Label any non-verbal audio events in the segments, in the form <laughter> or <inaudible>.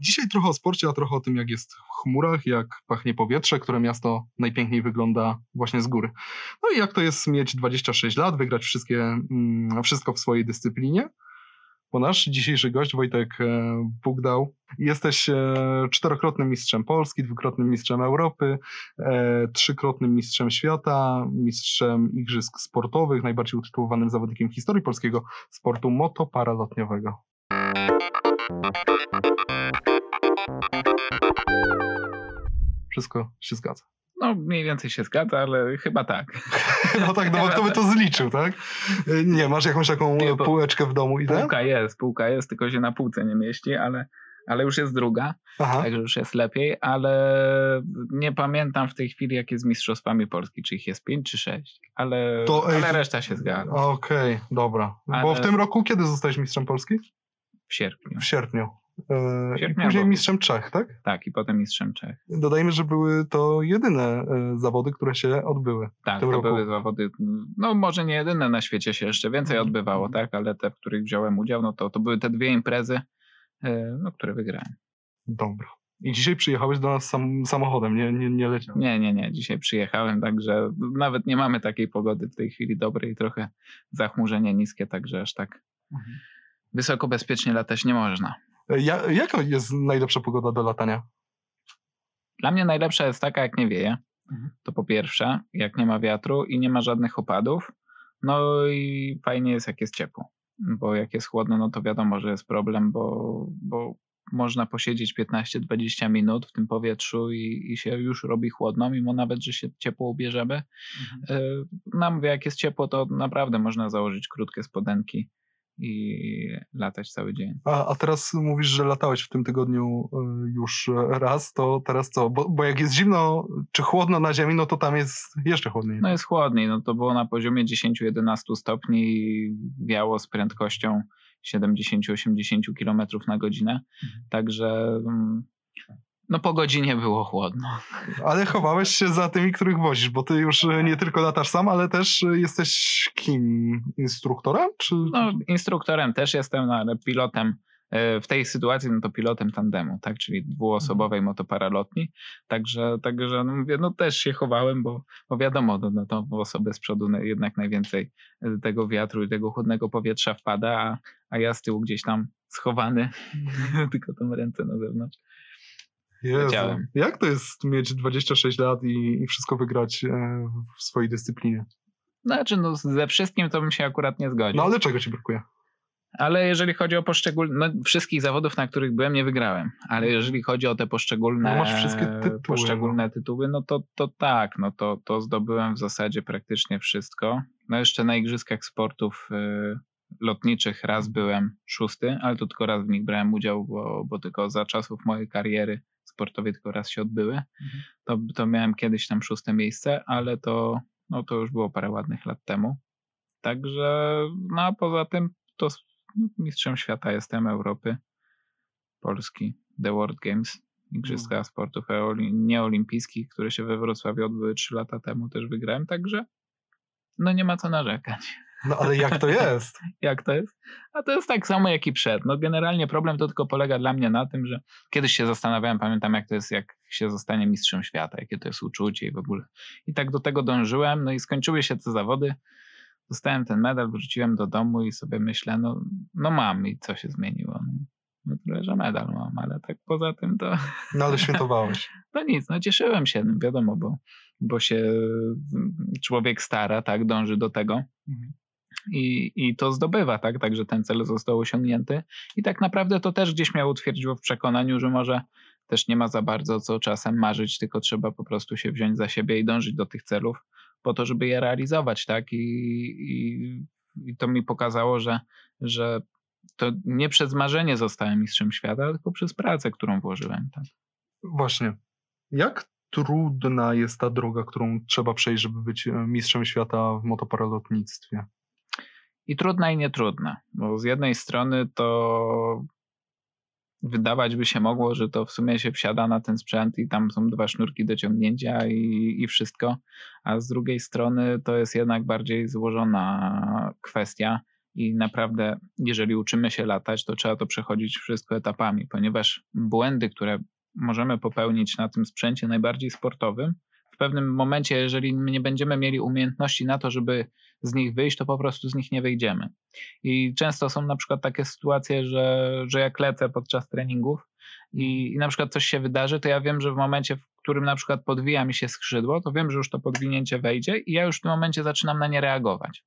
Dzisiaj trochę o sporcie, a trochę o tym, jak jest w chmurach, jak pachnie powietrze, które miasto najpiękniejsze wygląda właśnie z góry. No i jak to jest mieć 26 lat, wygrać wszystkie, mm, wszystko w swojej dyscyplinie. Bo nasz dzisiejszy gość, Wojtek e, Bugdał, jesteś e, czterokrotnym mistrzem Polski, dwukrotnym mistrzem Europy, e, trzykrotnym mistrzem świata, mistrzem igrzysk sportowych, najbardziej utytułowanym zawodnikiem historii polskiego sportu motoparalotniowego. Wszystko się zgadza. No, mniej więcej się zgadza, ale chyba tak. <laughs> No tak, no bo kto by to zliczył, tak? Nie, masz jakąś taką nie, półeczkę w domu i tak? Półka jest, półka jest, tylko się na półce nie mieści, ale, ale już jest druga, Aha. także już jest lepiej, ale nie pamiętam w tej chwili, jakie z mistrzostwami Polski, czy ich jest pięć, czy sześć, ale, to, ale reszta się zgadza. Okej, okay, dobra. Ale... Bo w tym roku kiedy zostałeś mistrzem Polski? W sierpniu. W sierpniu. E, później mistrzem Czech, tak? Tak, i potem mistrzem Czech. Dodajmy, że były to jedyne e, zawody, które się odbyły. Tak, to roku. były zawody, no może nie jedyne na świecie się jeszcze więcej mhm. odbywało, tak, ale te, w których wziąłem udział, no to, to były te dwie imprezy, e, no, które wygrałem. Dobra. I dzisiaj przyjechałeś do nas sam, samochodem, nie, nie, nie leciałeś? Nie, nie, nie. Dzisiaj przyjechałem, także nawet nie mamy takiej pogody w tej chwili dobrej, trochę zachmurzenie niskie, także aż tak mhm. Wysoko bezpiecznie latać nie można. Ja, jaka jest najlepsza pogoda do latania? Dla mnie najlepsza jest taka, jak nie wieje. Mhm. To po pierwsze, jak nie ma wiatru i nie ma żadnych opadów. No i fajnie jest, jak jest ciepło. Bo jak jest chłodno, no to wiadomo, że jest problem, bo, bo można posiedzieć 15-20 minut w tym powietrzu i, i, się już robi chłodno, mimo nawet, że się ciepło ubierzemy. Mhm. Y, no mówię, jak jest ciepło, to naprawdę można założyć krótkie spodenki i latać cały dzień. A, a teraz mówisz, że latałeś w tym tygodniu y, już raz, to teraz co? Bo, bo jak jest zimno czy chłodno na ziemi, no to tam jest jeszcze chłodniej. No jest chłodniej, no to było na poziomie 10-11 stopni i wiało z prędkością 70-80 km na godzinę, mhm. także mm, no po godzinie było chłodno. Ale chowałeś się za tymi, których wozisz, bo ty już e, nie tylko latasz sam, ale też e, jesteś kim? Instruktorem? Czy... No instruktorem też jestem, no, ale pilotem e, w tej sytuacji no to pilotem tandemu, tak, czyli dwuosobowej mhm. motoparalotni, także, także no mówię, no też się chowałem, bo, bo wiadomo, no, no to osoby z przodu jednak najwięcej tego wiatru i tego chłodnego powietrza wpada, a, a ja z tyłu gdzieś tam schowany, mhm. <laughs> tylko tą ręce na zewnątrz. Jezu. Jak to jest mieć 26 lat i, i wszystko wygrać e, w swojej dyscyplinie? Znaczy, no ze wszystkim to bym się akurat nie zgodził. No ale czego ci brakuje? Ale jeżeli chodzi o poszczególne, no, wszystkich zawodów, na których byłem, nie wygrałem. Ale jeżeli chodzi o te poszczególne, no masz wszystkie tytuły, poszczególne no. tytuły, no to, to tak, no to, to zdobyłem w zasadzie praktycznie wszystko. No jeszcze na Igrzyskach Sportów y, Lotniczych raz byłem szósty, ale to tylko raz w nich brałem udział, bo, bo tylko za czasów mojej kariery sportowej tylko raz się odbyły. Mhm. To, to miałem kiedyś tam szóste miejsce, ale to, no, to już było parę ładnych lat temu. Także, no a poza tym to no, mistrzem świata jestem Europy, Polski, The World Games, Igrzyska mhm. Sportów Nieolimpijskich, które się we Wrocławiu odbyły trzy lata temu, też wygrałem, także no nie ma co narzekać. No ale jak to jest? <laughs> jak to jest? A to jest tak samo jak i przed. No generalnie problem to tylko polega dla mnie na tym, że kiedyś się zastanawiałem, pamiętam jak to jest, jak się zostanie mistrzem świata, jakie to jest uczucie i w ogóle. I tak do tego dążyłem, no i skończyły się te zawody. Dostałem ten medal, wróciłem do domu i sobie myślę, no, no mam i co się zmieniło. No, no tyle, że medal mam, ale tak poza tym to... <laughs> No ale świętowałeś. <laughs> no nic, no cieszyłem się, no wiadomo, bo, bo się człowiek stara, tak, dąży do tego. Mhm i, i to zdobywa, tak? Także ten cel został osiągnięty. I tak naprawdę to też gdzieś mnie utwierdziło w przekonaniu, że może też nie ma za bardzo co czasem marzyć, tylko trzeba po prostu się wziąć za siebie i dążyć do tych celów po to, żeby je realizować, tak? I, i, i to mi pokazało, że, że to nie przez marzenie zostałem mistrzem świata, tylko przez pracę, którą włożyłem, tak? Właśnie. Jak trudna jest ta droga, którą trzeba przejść, żeby być mistrzem świata w motoparalotnictwie? I trudna i nietrudna, bo z jednej strony to wydawać by się mogło, że to w sumie się wsiada na ten sprzęt i tam są dwa sznurki do ciągnięcia i, i wszystko, a z drugiej strony to jest jednak bardziej złożona kwestia i naprawdę, jeżeli uczymy się latać, to trzeba to przechodzić wszystko etapami, ponieważ błędy, które możemy popełnić na tym sprzęcie najbardziej sportowym, pewnym momencie, jeżeli nie będziemy mieli umiejętności na to, żeby z nich wyjść, to po prostu z nich nie wyjdziemy. I często są na przykład takie sytuacje, że, że jak lecę podczas treningów i, i na przykład coś się wydarzy, to ja wiem, że w momencie, w którym na przykład podwija mi się skrzydło, to wiem, że już to podwinięcie wejdzie i ja już w tym momencie zaczynam na nie reagować.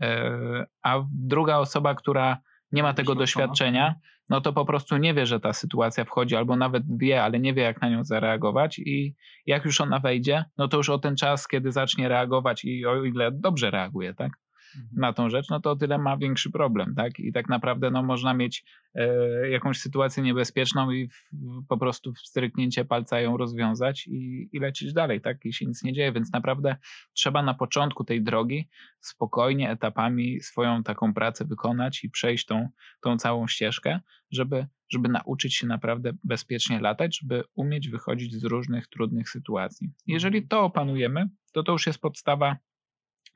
E, a druga osoba, która nie ma tego doświadczenia, no to po prostu nie wie, że ta sytuacja wchodzi, albo nawet wie, ale nie wie, jak na nią zareagować. I jak już ona wejdzie, no to już o ten czas, kiedy zacznie reagować i o ile dobrze reaguje, tak? Mhm. na tą rzecz, no to o tyle ma większy problem, tak? I tak naprawdę no, można mieć e, jakąś sytuację niebezpieczną i w, po prostu w stryknięcie palca ją rozwiązać i, i lecieć dalej, tak? I się nic nie dzieje, więc naprawdę trzeba na początku tej drogi spokojnie, etapami swoją taką pracę wykonać i przejść tą, tą całą ścieżkę, żeby, żeby nauczyć się naprawdę bezpiecznie latać, żeby umieć wychodzić z różnych trudnych sytuacji. Jeżeli to opanujemy, to to już jest podstawa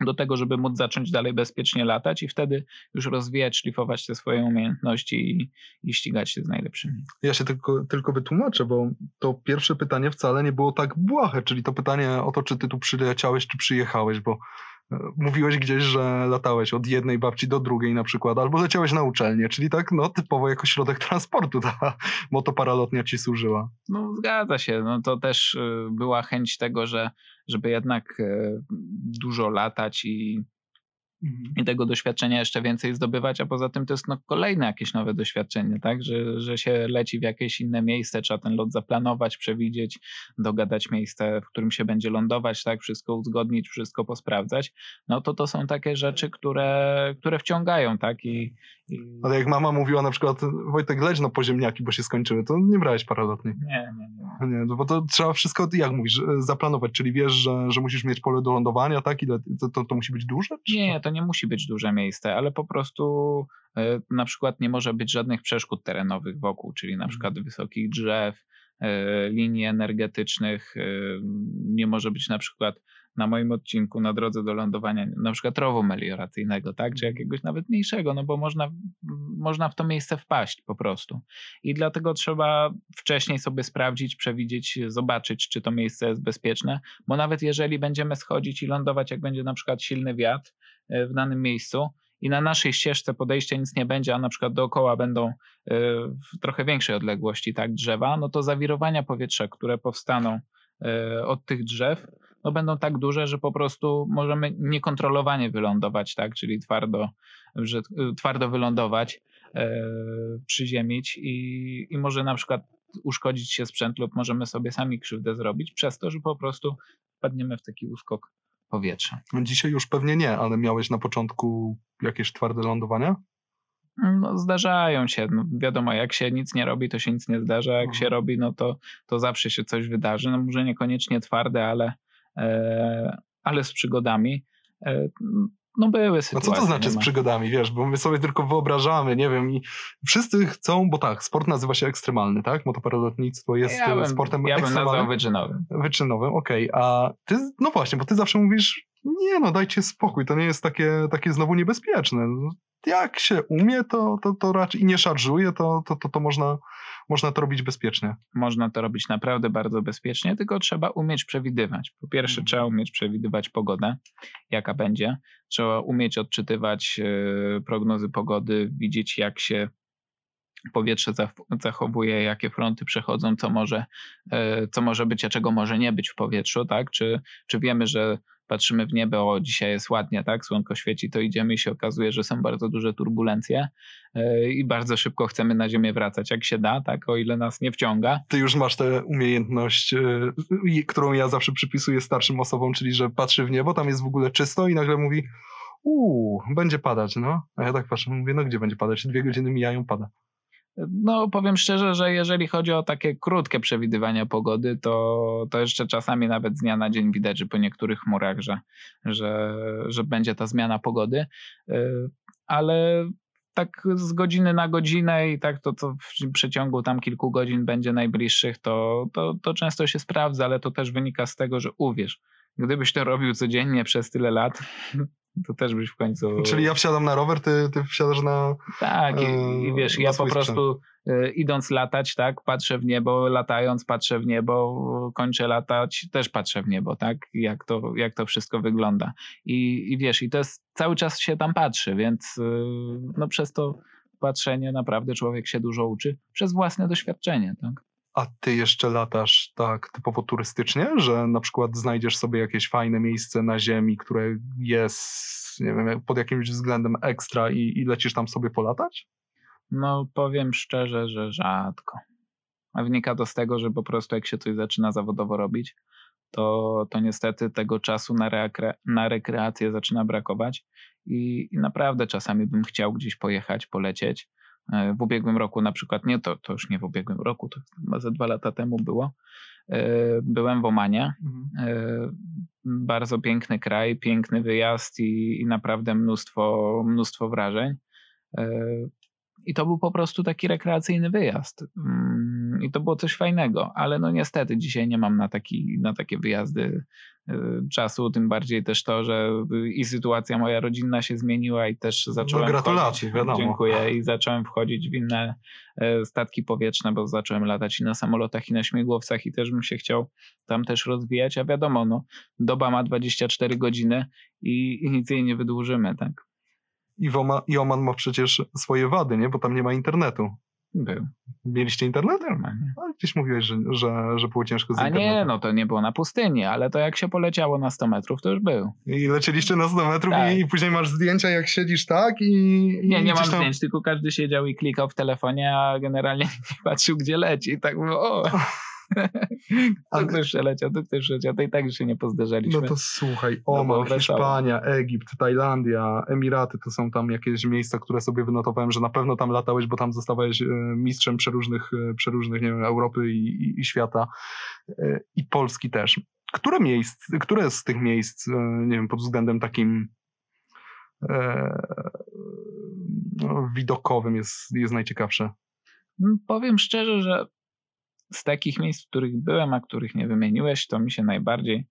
do tego, żeby móc zacząć dalej bezpiecznie latać i wtedy już rozwijać, szlifować te swoje umiejętności i, i ścigać się z najlepszymi. Ja się tylko, tylko wytłumaczę, bo to pierwsze pytanie wcale nie było tak błahe, czyli to pytanie o to, czy ty tu przyleciałeś, czy przyjechałeś, bo mówiłeś gdzieś, że latałeś od jednej babci do drugiej na przykład, albo leciałeś na uczelnię, czyli tak no typowo jako środek <laughs> transportu ta motoparalotnia ci służyła. No zgadza się, no to też y, była chęć tego, że żeby jednak e, dużo latać i Mhm. i tego doświadczenia jeszcze więcej zdobywać, a poza tym to jest no, kolejne jakieś nowe doświadczenie, tak? Że, że się leci w jakieś inne miejsce, trzeba ten lot zaplanować, przewidzieć, dogadać miejsce, w którym się będzie lądować, tak? Wszystko uzgodnić, wszystko posprawdzać. No to to są takie rzeczy, które, które wciągają, tak? I. Ale jak mama mówiła na przykład, Wojtek, leć no po ziemniaki, bo się skończyły, to nie brałeś paralotnej. Nie, nie, nie. Nie, no bo to trzeba wszystko, jak mówisz, zaplanować, czyli wiesz, że, że musisz mieć pole do lądowania, tak? Ile, to, to, to musi być duże? Nie, to nie musi być duże miejsce, ale po prostu e, na przykład nie może być żadnych przeszkód terenowych wokół, czyli na mhm. przykład wysokich drzew, e, linii energetycznych, e, nie może być na przykład na moim odcinku na drodze do lądowania na przykład rowu melioracyjnego, tak, czy mhm. jakiegoś nawet mniejszego, no bo można, można w to miejsce wpaść po prostu. I dlatego trzeba wcześniej sobie sprawdzić, przewidzieć, zobaczyć, czy to miejsce jest bezpieczne, bo nawet jeżeli będziemy schodzić i lądować, jak będzie na przykład silny wiatr e, w danym miejscu, i na naszej ścieżce podejścia nic nie będzie, a na przykład dookoła będą e, w trochę większej odległości tak drzewa, no to zawirowania powietrza, które powstaną e, od tych drzew, no będą tak duże, że po prostu możemy niekontrolowanie wylądować, tak, czyli twardo, że, twardo wylądować, e, przyziemić i, i może na przykład uszkodzić się sprzęt lub możemy sobie sami krzywdę zrobić przez to, że po prostu wpadniemy w taki uskok powietrza. Dzisiaj już pewnie nie, ale miałeś na początku jakieś twarde lądowania? No, zdarzają się. No, wiadomo, jak się nic nie robi, to się nic nie zdarza. Jak mhm. się robi, no to, to zawsze się coś wydarzy. No, może niekoniecznie twarde, ale, ale z przygodami. E, no były sytuacje. No co to znaczy z przygodami, wiesz, bo my sobie tylko wyobrażamy, nie wiem, i wszyscy chcą, bo tak, sport nazywa się ekstremalny, tak? Motoparadotnictwo jest ja bym, sportem ja ekstremalnym. Ja bym wyczynowym. Wyczynowym, okej, okay. a ty, no właśnie, bo ty zawsze mówisz, nie no, dajcie spokój, to nie jest takie, takie znowu niebezpieczne. Jak się umie, to, to, to raczej i nie szarżuje, to, to, to, to można, można to robić bezpiecznie. Można to robić naprawdę bardzo bezpiecznie, tylko trzeba umieć przewidywać. Po pierwsze, hmm. trzeba umieć przewidywać pogodę, jaka będzie. Trzeba umieć odczytywać e, prognozy pogody, widzieć, jak się powietrze zachowuje, jakie fronty przechodzą, co może, e, co może być, a czego może nie być w powietrzu, tak? Czy, czy wiemy, że patrzymy w niebo, o dzisiaj jest ładnie, tak, słonko świeci, to idziemy i się okazuje, że są bardzo duże turbulencje e, i bardzo szybko chcemy na ziemię wracać, jak się da, tak, o ile nas nie wciąga. Ty już masz tę umiejętność, e, którą ja zawsze przypisuję starszym osobom, czyli że patrzy w niebo, tam jest w ogóle czysto i nagle mówi uuu, będzie padać, no. A ja tak patrzę, mówię, no gdzie będzie padać? Dwie godziny mijają, pada. No, powiem szczerze, że jeżeli chodzi o takie krótkie przewidywania pogody, to, to jeszcze czasami nawet z dnia na dzień widać, że po niektórych chmurach, że, że, że będzie ta zmiana pogody. Y, ale tak z godziny na godzinę i tak to, co w przeciągu tam kilku godzin będzie najbliższych, to, to, to często się sprawdza, ale to też wynika z tego, że uwierz, gdybyś to robił codziennie przez tyle lat, To też byś w końcu... Czyli ja wsiadam na rower, ty, ty wsiadasz na... Tak, i, i Eee, wiesz, ja po prostu e, idąc latać, tak, patrzę w niebo, latając patrzę w niebo, kończę latać, też patrzę w niebo, tak, jak to, jak to wszystko wygląda. I, I wiesz, i to jest, cały czas się tam patrzy, więc e, no przez to patrzenie naprawdę człowiek się dużo uczy, przez własne doświadczenie, tak. A ty jeszcze latasz tak typowo turystycznie, że na przykład znajdziesz sobie jakieś fajne miejsce na ziemi, które jest, nie wiem, pod jakimś względem ekstra i, i lecisz tam sobie polatać? No powiem szczerze, że rzadko. A wynika to z tego, że po prostu jak się coś zaczyna zawodowo robić, to, to niestety tego czasu na, rekre, na rekreację zaczyna brakować i, i naprawdę czasami bym chciał gdzieś pojechać, polecieć. E, W ubiegłym roku na przykład, nie to, to już nie w ubiegłym roku, to chyba ze dwa lata temu było. E, Byłem w Omanie. E, Bardzo piękny kraj, piękny wyjazd i, i naprawdę mnóstwo, mnóstwo wrażeń. I to był po prostu taki rekreacyjny wyjazd. I to było coś fajnego, ale no niestety dzisiaj nie mam na, taki, na takie wyjazdy e, czasu, tym bardziej też to, że i sytuacja moja rodzinna się zmieniła i też zacząłem gratulacje, wchodzić, wiadomo. Dziękuję i zacząłem wchodzić w inne e, statki powietrzne, bo zacząłem latać i na samolotach i na śmigłowcach i też bym się chciał tam też rozwijać, a wiadomo, no, doba ma 24 godziny i, i nic jej nie wydłużymy, tak? I, Woma, I Oman ma przecież swoje wady, nie? Bo tam nie ma internetu. Był, Mieliście internet? normalnie. No, gdzieś mówiłeś, że, że, że było ciężko z A internetem. nie, no to nie było na pustyni, ale to jak się poleciało na 100 metrów, to już był. I lecieliście na 100 metrów Tak. i, i później masz zdjęcia, jak siedzisz tak i... i Nie, nie mam tam... zdjęć, tylko każdy siedział i klikał w telefonie, a generalnie <laughs> nie patrzył, gdzie leci. I tak było, o, <laughs> tu ktoś przeleciał, tu ktoś przeleciał, to i tak już się nie pozderzaliśmy. No to słuchaj, No Oman, wesoło. Hiszpania, Egipt, Tajlandia, Emiraty, to są tam jakieś miejsca, które sobie wynotowałem, że na pewno tam latałeś, bo tam zostawałeś e, mistrzem przeróżnych, e, przeróżnych nie wiem, Europy i, i, i świata E, i Polski też. Które miejsc, które z tych miejsc, nie wiem, pod względem takim e, no, widokowym jest, jest najciekawsze? Mm, Powiem szczerze, że z takich miejsc, w których byłem, a których nie wymieniłeś, to mi się najbardziej.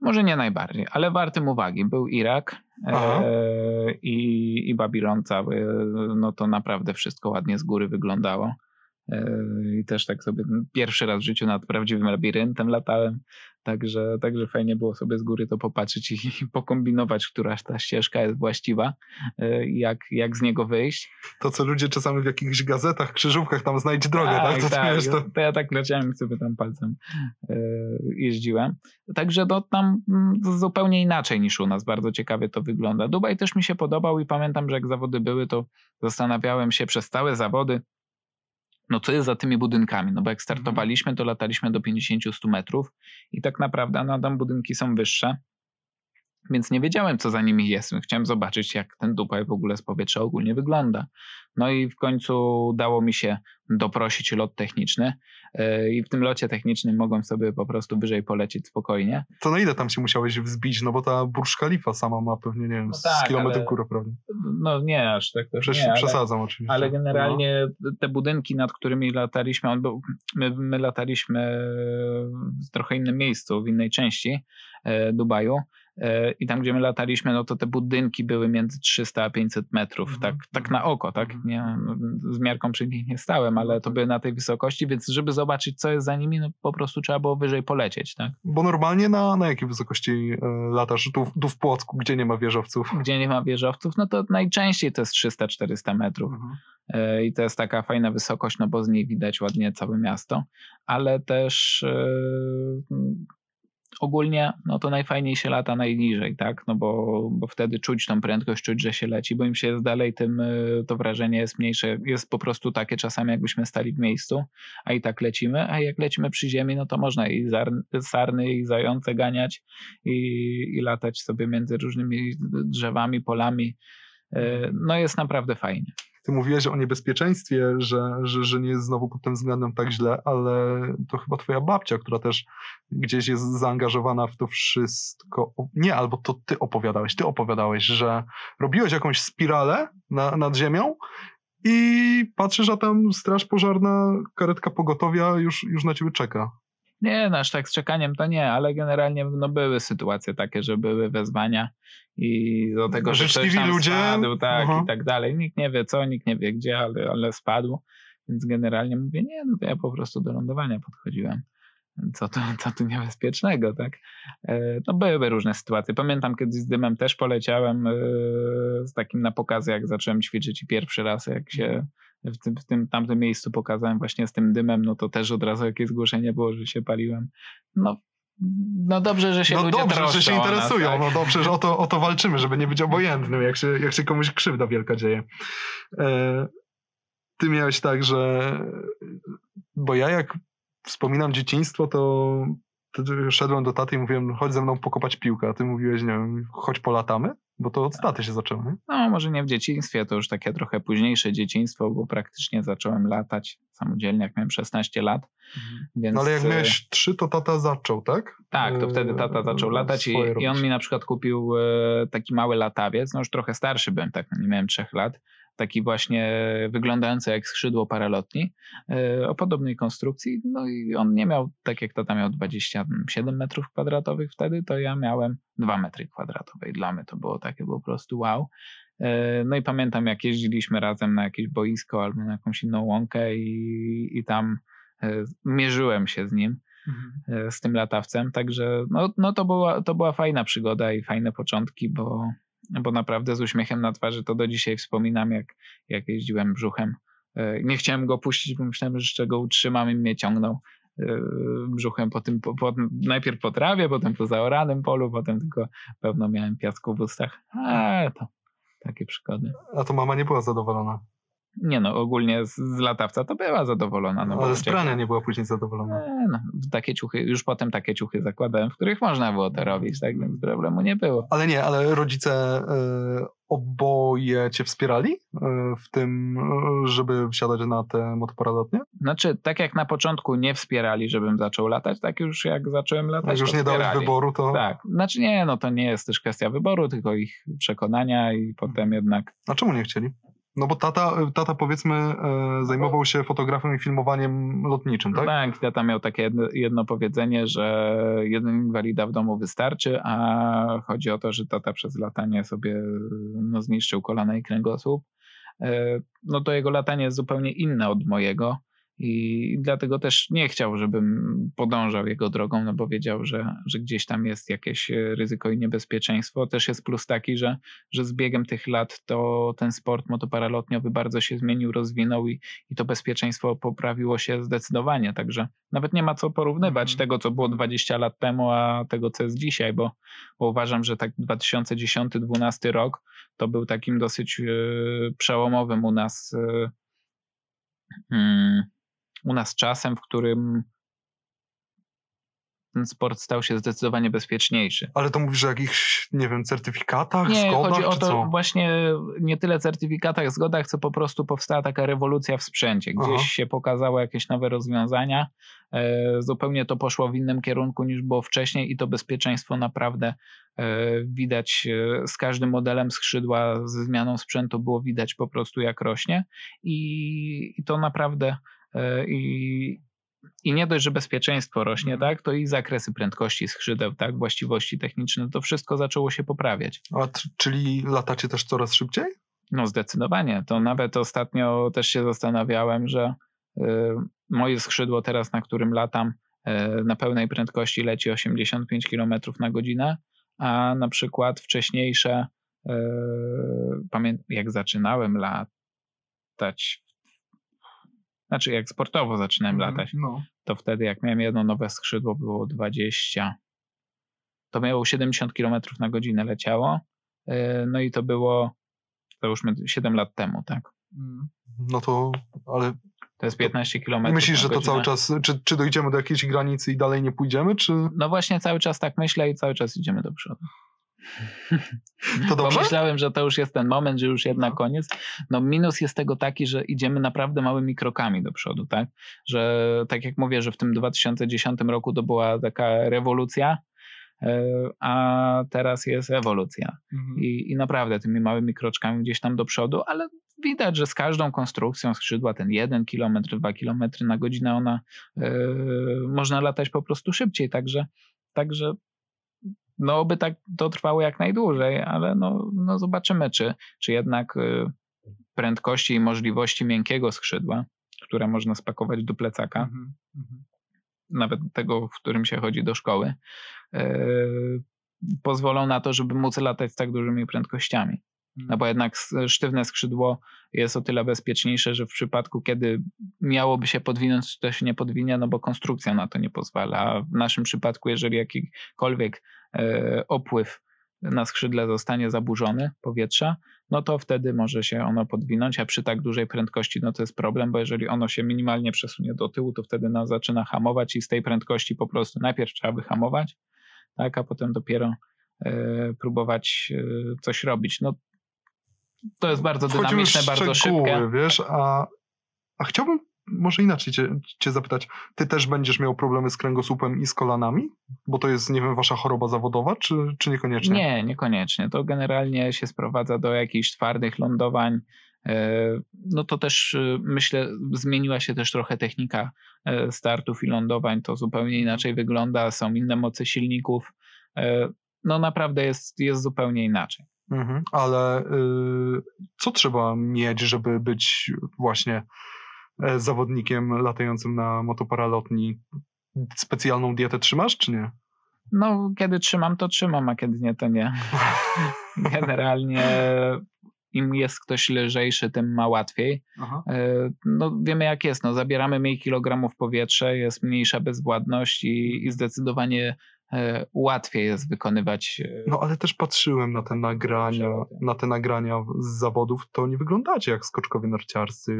Może nie najbardziej, ale wartym uwagi był Irak e, i, i Babilon cały. No to naprawdę wszystko ładnie z góry wyglądało. E, I też tak sobie pierwszy raz w życiu nad prawdziwym labiryntem latałem. Także, także fajnie było sobie z góry to popatrzeć i, i pokombinować, która ta ścieżka jest właściwa, e, jak, jak z niego wyjść. To, co ludzie czasami w jakichś gazetach, krzyżówkach tam znajdź drogę, tak? To, to, wiesz, to... to ja tak leciałem i sobie tam palcem e, jeździłem. Także to tam mm, zupełnie inaczej niż u nas. Bardzo ciekawie to wygląda. Dubaj też mi się podobał i pamiętam, że jak zawody były, to zastanawiałem się przez całe zawody, no co jest za tymi budynkami? No bo jak startowaliśmy, to lataliśmy do 50-100 metrów i tak naprawdę no, tam budynki są wyższe. Więc nie wiedziałem, co za nimi jest. Chciałem zobaczyć, jak ten Dubaj w ogóle z powietrza ogólnie wygląda. No i w końcu udało mi się doprosić lot techniczny yy, i w tym locie technicznym mogłem sobie po prostu wyżej polecieć spokojnie. To na ile tam się musiałeś wzbić? No bo ta Burj Khalifa sama ma pewnie, nie wiem, No z tak, kilometrów ale- górę, prawda? No nie aż tak też Przecież nie, ale, przesadzam oczywiście. ale generalnie te budynki, nad którymi lataliśmy, on był, my, my lataliśmy w trochę innym miejscu, w innej części e, Dubaju e, i tam, gdzie my lataliśmy, no to te budynki były między 300 a 500 metrów, Mhm. tak, tak na oko, tak? Mhm. Nie, z miarką przy nich nie stałem, ale to były na tej wysokości, więc żeby zobaczyć, co jest za nimi, no po prostu trzeba było wyżej polecieć, tak? Bo normalnie na, na jakiej wysokości e, latasz? Tu, tu w Płocku, gdzie nie ma wieżowców. Gdzie nie ma wieżowców, no to najczęściej to jest 300-400 metrów. Mhm. E, i to jest taka fajna wysokość, no bo z niej widać ładnie całe miasto, ale też e, mm, ogólnie no to najfajniej się lata najniżej, tak, no bo, bo wtedy czuć tą prędkość, czuć, że się leci, bo im się jest dalej, tym e, to wrażenie jest mniejsze, jest po prostu takie czasami jakbyśmy stali w miejscu, a i tak lecimy, a jak lecimy przy ziemi, no to można i sarny, i zające ganiać i, i latać sobie między różnymi drzewami, polami, E, no jest naprawdę fajnie. Ty mówiłeś o niebezpieczeństwie, że, że, że nie jest znowu pod tym względem tak źle, ale to chyba twoja babcia, która też gdzieś jest zaangażowana w to wszystko. Nie, albo to ty opowiadałeś. Ty opowiadałeś, że robiłeś jakąś spiralę na, nad ziemią i patrzysz, a tam straż pożarna, karetka pogotowia już, już na ciebie czeka. Nie, no aż tak z czekaniem to nie, ale generalnie no, były sytuacje takie, że były wezwania i do tego, że ktoś tam ludzie. spadł, tak, Aha. i tak dalej. Nikt nie wie co, nikt nie wie gdzie, ale, ale spadł. Więc generalnie mówię, nie, no to ja po prostu do lądowania podchodziłem. Co to, co tu niebezpiecznego, tak? E, no były różne sytuacje. Pamiętam kiedyś z dymem też poleciałem e, z takim na pokazy, jak zacząłem ćwiczyć i pierwszy raz, jak się w tym, w tym tamtym miejscu pokazałem właśnie z tym dymem, no to też od razu jakieś zgłoszenie było, że się paliłem. No no dobrze, że się no ludzie dobrze, że się interesują. Nas, tak? No dobrze, że o to, o to walczymy, żeby nie być obojętnym, jak się, jak się komuś krzywda wielka dzieje. E, ty miałeś tak, że bo ja jak wspominam dzieciństwo, to szedłem do taty i mówiłem, chodź ze mną pokopać piłkę, a ty mówiłeś, nie wiem, chodź polatamy? Bo to od taty się zaczęło, nie? No, może nie w dzieciństwie, to już takie trochę późniejsze dzieciństwo, bo praktycznie zacząłem latać samodzielnie, jak miałem 16 lat. Mhm. Więc... No ale jak miałeś 3, to tata zaczął, tak? Tak, to wtedy tata zaczął e, latać i, i, on mi na przykład kupił e, taki mały latawiec, no już trochę starszy byłem, tak, nie miałem 3 lat, taki właśnie wyglądający jak skrzydło paralotni e, o podobnej konstrukcji. No i on nie miał, tak jak tata miał 27 metrów kwadratowych wtedy, to ja miałem 2 metry kwadratowe i dla mnie to było takie po prostu wow. E, no i pamiętam jak jeździliśmy razem na jakieś boisko albo na jakąś inną łąkę i, i tam e, mierzyłem się z nim. Mhm. z tym latawcem, także no, no to, była, to była fajna przygoda i fajne początki, bo, bo naprawdę z uśmiechem na twarzy to do dzisiaj wspominam, jak, jak jeździłem brzuchem. E, nie chciałem go puścić, bo myślałem, że jeszcze go utrzymam i mnie ciągnął e, brzuchem po tym, po, po, najpierw po trawie, potem po zaoranym polu, potem tylko pewno miałem piasku w ustach. A to takie przygody. A to mama nie była zadowolona. Nie no, ogólnie z, z latawca to była zadowolona. No, Ale z prania nie była później zadowolona. Nie, no, takie ciuchy, już potem takie ciuchy zakładałem, w których można było to robić, tak więc problemu nie było. Ale nie, ale rodzice y, oboje cię wspierali y, w tym, y, żeby wsiadać na te motoparalotnie? Znaczy, tak jak na początku nie wspierali, żebym zaczął latać, tak już jak zacząłem latać, Jak już nie wspierali. dałeś wyboru, to... Tak, znaczy nie, no to nie jest też kwestia wyboru, tylko ich przekonania i potem jednak... A czemu nie chcieli? No bo tata, tata powiedzmy e, zajmował się fotografią i filmowaniem lotniczym, tak? Tak, tata miał takie jedno, jedno, powiedzenie, że jeden inwalida w domu wystarczy, a chodzi o to, że tata przez latanie sobie no, zniszczył kolana i kręgosłup. E, no to jego latanie jest zupełnie inne od mojego i dlatego też nie chciał, żebym podążał jego drogą, no bo wiedział, że, że gdzieś tam jest jakieś e, ryzyko i niebezpieczeństwo. Też jest plus taki, że, że z biegiem tych lat to ten sport motoparalotniowy bardzo się zmienił, rozwinął i, i to bezpieczeństwo poprawiło się zdecydowanie. Także nawet nie ma co porównywać mhm. tego, co było 20 lat temu, a tego, co jest dzisiaj, bo, bo uważam, że tak 2010-2012 rok to był takim dosyć yy, przełomowym u nas. Yy, u nas czasem, w którym ten sport stał się zdecydowanie bezpieczniejszy. Ale to mówisz o jakichś, nie wiem, certyfikatach, nie, zgodach, chodzi o to co? właśnie nie tyle certyfikatach, zgodach, co po prostu powstała taka rewolucja w sprzęcie. Gdzieś Aha. się pokazały jakieś nowe rozwiązania. E, zupełnie to poszło w innym kierunku niż było wcześniej i to bezpieczeństwo naprawdę e, widać e, z każdym modelem skrzydła, ze zmianą sprzętu było widać po prostu jak rośnie i, i to naprawdę I, i nie dość, że bezpieczeństwo rośnie, mhm. tak, to i zakresy prędkości skrzydeł, tak, właściwości techniczne, to wszystko zaczęło się poprawiać. A czyli latacie też coraz szybciej? No zdecydowanie. To nawet ostatnio też się zastanawiałem, że y, moje skrzydło teraz, na którym latam, y, na pełnej prędkości leci 85 km na godzinę, a na przykład wcześniejsze, y, pamiętam jak zaczynałem latać znaczy, jak sportowo zaczynałem mm, latać, no. to wtedy, jak miałem jedno nowe skrzydło, było 20. To miało 70 km na godzinę leciało. E, no i to było, to już 7 lat temu, tak. Mm. No to, ale. To jest 15 km. Myślisz, że to cały czas, czy, czy dojdziemy do jakiejś granicy i dalej nie pójdziemy, czy. No właśnie, cały czas tak myślę i cały czas idziemy do przodu. <laughs> To dobrze? Pomyślałem, że to już jest ten moment, że już jednak koniec. No minus jest tego taki, że idziemy naprawdę małymi krokami do przodu, tak? Że tak jak mówię, że w tym 2010 roku to była taka rewolucja, e, a teraz jest ewolucja. Mhm. I, I naprawdę tymi małymi kroczkami gdzieś tam do przodu, ale widać, że z każdą konstrukcją skrzydła ten 1 km, 2 km na godzinę ona yy, można latać po prostu szybciej, także, także no oby tak to trwało jak najdłużej, ale no, no zobaczymy, czy, czy jednak yy, prędkości i możliwości miękkiego skrzydła, które można spakować do plecaka, mhm, mhm. nawet tego, w którym się chodzi do szkoły, yy, pozwolą na to, żeby móc latać z tak dużymi prędkościami. No bo jednak sztywne skrzydło jest o tyle bezpieczniejsze, że w przypadku, kiedy miałoby się podwinąć, to się nie podwinie, no bo konstrukcja na to nie pozwala. A w naszym przypadku, jeżeli jakikolwiek e, opływ na skrzydle zostanie zaburzony powietrza, no to wtedy może się ono podwinąć, a przy tak dużej prędkości no to jest problem, bo jeżeli ono się minimalnie przesunie do tyłu, to wtedy nas zaczyna hamować i z tej prędkości po prostu najpierw trzeba wyhamować, tak, a potem dopiero e, próbować e, coś robić. No to jest bardzo dynamiczne, bardzo szybkie. wiesz, a, a chciałbym może inaczej cię, cię zapytać. Ty też będziesz miał problemy z kręgosłupem i z kolanami? Bo to jest, nie wiem, wasza choroba zawodowa, czy, czy niekoniecznie? Nie, niekoniecznie. To generalnie się sprowadza do jakichś twardych lądowań. E, no to też e, myślę, zmieniła się też trochę technika e, startów i lądowań. To zupełnie inaczej wygląda, są inne moce silników. No naprawdę jest, jest zupełnie inaczej. Mhm, ale y, co trzeba mieć, żeby być właśnie e, zawodnikiem latającym na motoparalotni? Specjalną dietę trzymasz, czy nie? No, kiedy trzymam, to trzymam, a kiedy nie, to nie. <laughs> Generalnie im jest ktoś lżejszy, tym ma łatwiej. Aha. E, no, wiemy jak jest, no, zabieramy mniej kilogramów powietrze, jest mniejsza bezwładność i, i zdecydowanie łatwiej jest wykonywać. E, no ale też patrzyłem na te nagrania, na te nagrania z zawodów, to nie wyglądacie jak skoczkowie narciarscy,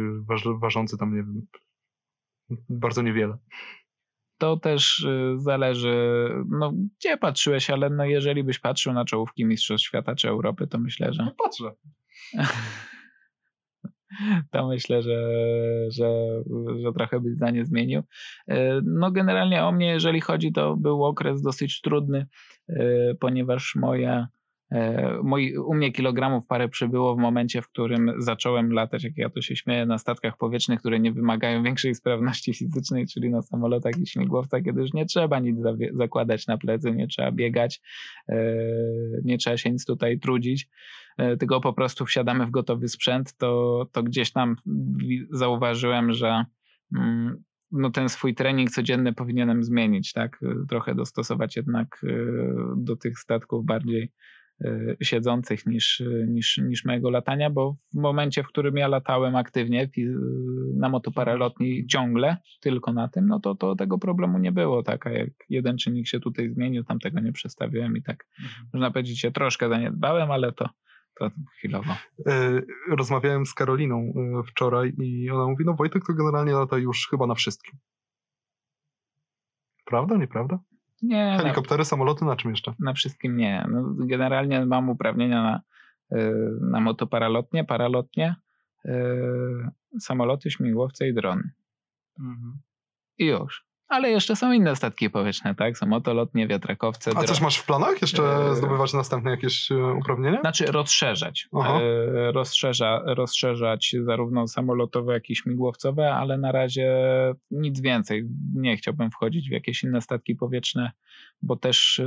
ważący tam, nie wiem, bardzo niewiele. To też e, zależy, no gdzie patrzyłeś, ale no jeżeli byś patrzył na czołówki Mistrzostw Świata czy Europy, to myślę, że... No patrzę. <laughs> to myślę, że, że, że trochę by zdanie zmienił. E, no generalnie o mnie, jeżeli chodzi, to był okres dosyć trudny, e, ponieważ moja Moi, u mnie kilogramów parę przybyło w momencie, w którym zacząłem latać, jak ja to się śmieję, na statkach powietrznych, które nie wymagają <laughs> większej sprawności fizycznej, czyli na samolotach i śmigłowcach, kiedy już nie trzeba nic zakładać na plecy, nie trzeba biegać, nie trzeba się nic tutaj trudzić. E, tylko po prostu wsiadamy w gotowy sprzęt, to, to gdzieś tam zauważyłem, że mm, no ten swój trening codzienny powinienem zmienić, tak? Trochę dostosować jednak e, do tych statków bardziej e, siedzących niż, niż, niż mojego latania, bo w momencie, w którym ja latałem aktywnie na motoparalotni ciągle, tylko na tym, no to, to tego problemu nie było, tak, a jak jeden czynnik się tutaj zmienił, tam tego nie przestawiłem i tak, mhm. można powiedzieć, się troszkę zaniedbałem, ale to, to chwilowo. Rozmawiałem z Karoliną wczoraj i ona mówi, no Wojtek to generalnie lata już chyba na wszystkim. Prawda, nieprawda? Nie. Helikoptery, na, samoloty, na czym jeszcze? Na wszystkim nie. No, generalnie mam uprawnienia na, e, na motoparalotnie, paralotnie, samoloty, śmigłowce i drony. Mhm. I już ale jeszcze są inne statki powietrzne, tak? Są motolotnie, wiatrakowce. A coś masz w planach? Jeszcze e... zdobywać następne jakieś e, uprawnienia? Znaczy rozszerzać. E, rozszerza, rozszerzać zarówno samolotowe, jak i śmigłowcowe, ale na razie nic więcej. Nie chciałbym wchodzić w jakieś inne statki powietrzne, bo też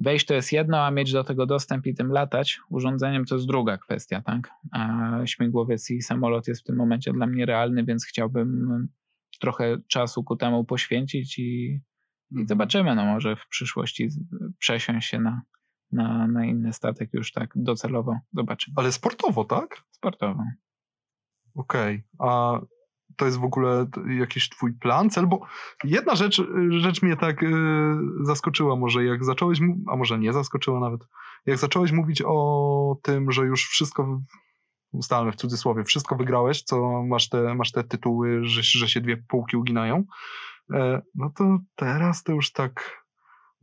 wejść to jest jedno, a mieć do tego dostęp i tym latać urządzeniem to jest druga kwestia, tak? A śmigłowiec i samolot jest w tym momencie dla mnie realny, więc chciałbym trochę czasu ku temu poświęcić i, i mhm. zobaczymy, no może w przyszłości przesiąść się na, na, na inny statek już tak docelowo, zobaczymy. Ale sportowo, tak? Sportowo. Okej, okay. a to jest w ogóle jakiś twój plan, cel? Bo jedna rzecz, rzecz mnie tak y, zaskoczyła może, jak zacząłeś, a może nie zaskoczyła nawet, jak zacząłeś mówić o tym, że już wszystko ustalmy w cudzysłowie, wszystko wygrałeś, co masz te, masz te tytuły, że, że się dwie półki uginają, e, no to teraz to już tak,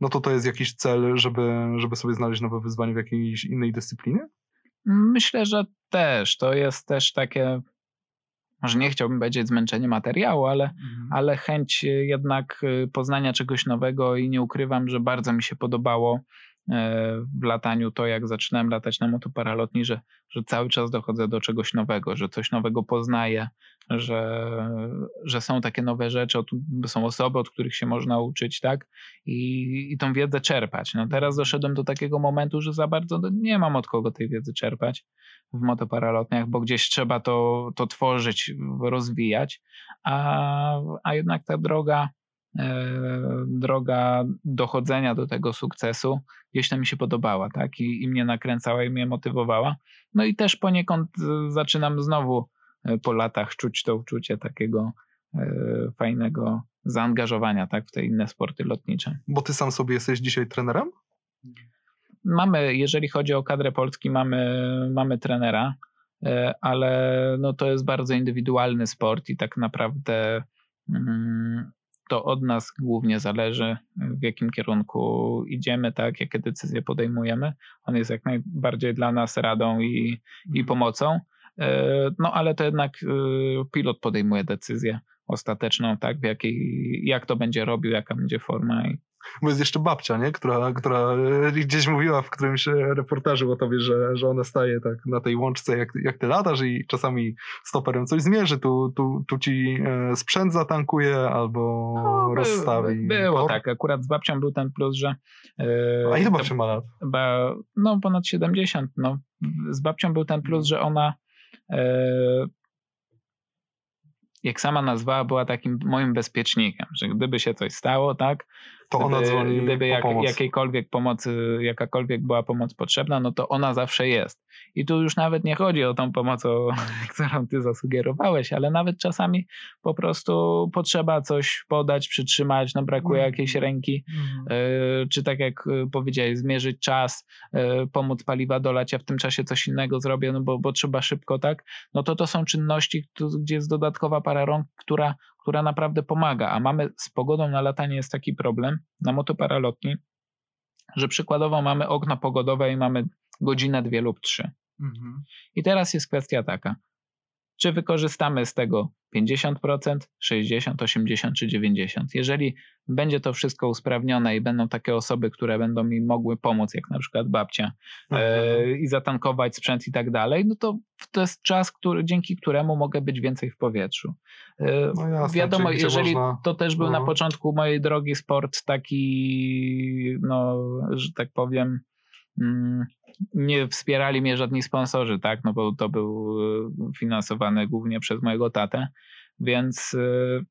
no to to jest jakiś cel, żeby, żeby sobie znaleźć nowe wyzwanie w jakiejś innej dyscyplinie? Myślę, że też. To jest też takie, może nie chciałbym powiedzieć zmęczenie materiału, ale, mhm. ale chęć jednak y, poznania czegoś nowego i nie ukrywam, że bardzo mi się podobało w lataniu to, jak zaczynałem latać na motoparalotni, że, że cały czas dochodzę do czegoś nowego, że coś nowego poznaję, że, że są takie nowe rzeczy, są osoby, od których się można uczyć, tak? I, i tą wiedzę czerpać. No teraz doszedłem do takiego momentu, że za bardzo nie mam od kogo tej wiedzy czerpać w motoparalotniach, bo gdzieś trzeba to, to tworzyć, rozwijać, a, a jednak ta droga E, droga dochodzenia do tego sukcesu tam mi się podobała, tak? I, I mnie nakręcała i mnie motywowała. No i też poniekąd e, zaczynam znowu e, po latach czuć to uczucie takiego fajnego zaangażowania, tak? W te inne sporty lotnicze. Bo ty sam sobie jesteś dzisiaj trenerem? Mamy, jeżeli chodzi o kadrę Polski, mamy, mamy trenera, ale no to jest bardzo indywidualny sport i tak naprawdę mm, to od nas głównie zależy, w jakim kierunku idziemy, tak, jakie decyzje podejmujemy. On jest jak najbardziej dla nas radą i, i mhm. pomocą. E, no ale to jednak e, pilot podejmuje decyzję ostateczną, tak, w jakiej, jak to będzie robił, jaka będzie forma i bo jest jeszcze babcia, nie? Która, która gdzieś mówiła w którymś reportażu o tobie, że, że ona staje tak na tej łączce, jak, jak ty latasz i czasami stoperem coś zmierzy, tu, tu, tu ci e, sprzęt zatankuje albo no, rozstawi. By, było tak, akurat z babcią był ten plus, że... Yy, A ile babcia ma lat? Ba, no ponad 70, no. Z babcią był ten plus, że ona yy, jak sama nazwała, była takim moim bezpiecznikiem, że gdyby się coś stało, tak, to gdyby, ona dzwoni gdyby jak, pomoc. jakiejkolwiek pomocy, jakakolwiek była pomoc potrzebna, no to ona zawsze jest. I tu już nawet nie chodzi o tą pomoc, o, <laughs> którą ty zasugerowałeś, ale nawet czasami po prostu potrzeba coś podać, przytrzymać, no brakuje mm. jakiejś ręki, mm. y, czy tak jak e, powiedziałeś, zmierzyć czas, y, pomóc paliwa dolać, ja w tym czasie coś innego zrobię, no bo, bo trzeba szybko, tak? No to to są czynności, gdzie jest dodatkowa para rąk, która, która naprawdę pomaga, a mamy z pogodą na latanie jest taki problem na motoparalotni, że przykładowo mamy okno pogodowe i mamy godzinę, dwie lub trzy. Mhm. I teraz jest kwestia taka, czy wykorzystamy z tego 50%, 60, 80 czy 90. Jeżeli będzie to wszystko usprawnione i będą takie osoby, które będą mi mogły pomóc, jak na przykład babcia, e, i zatankować sprzęt i tak dalej, no to to jest czas, który, dzięki któremu mogę być więcej w powietrzu. E, no jasne, Wiadomo, jeżeli można... to też był no. na początku mojej drogi sport taki, no, że tak powiem, nie wspierali mnie żadni sponsorzy, tak? No bo to był e, finansowany głównie przez mojego tatę, więc e,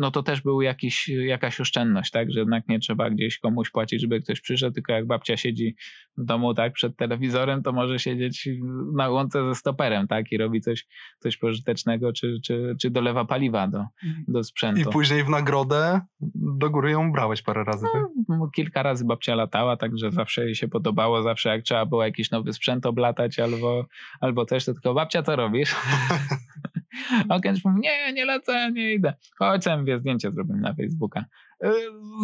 no to też był jakiś, jakaś oszczędność, tak, że jednak nie trzeba gdzieś komuś płacić, żeby ktoś przyszedł, tylko jak babcia siedzi w domu, tak, przed telewizorem, to może siedzieć na łące ze stoperem, tak, i robi coś, coś pożytecznego, czy, czy, czy dolewa paliwa do, do sprzętu. I później w nagrodę do góry ją brałeś parę razy, no, tak? Kilka razy babcia latała, także zawsze jej się podobało, zawsze jak trzeba było jakiś nowy sprzęt oblatać albo, albo też, to tylko babcia, co robisz? <laughs> A kiedyś mówi, nie, nie lecę, nie idę. Chodź, sobie zdjęcie zrobimy na Facebooka. Yy,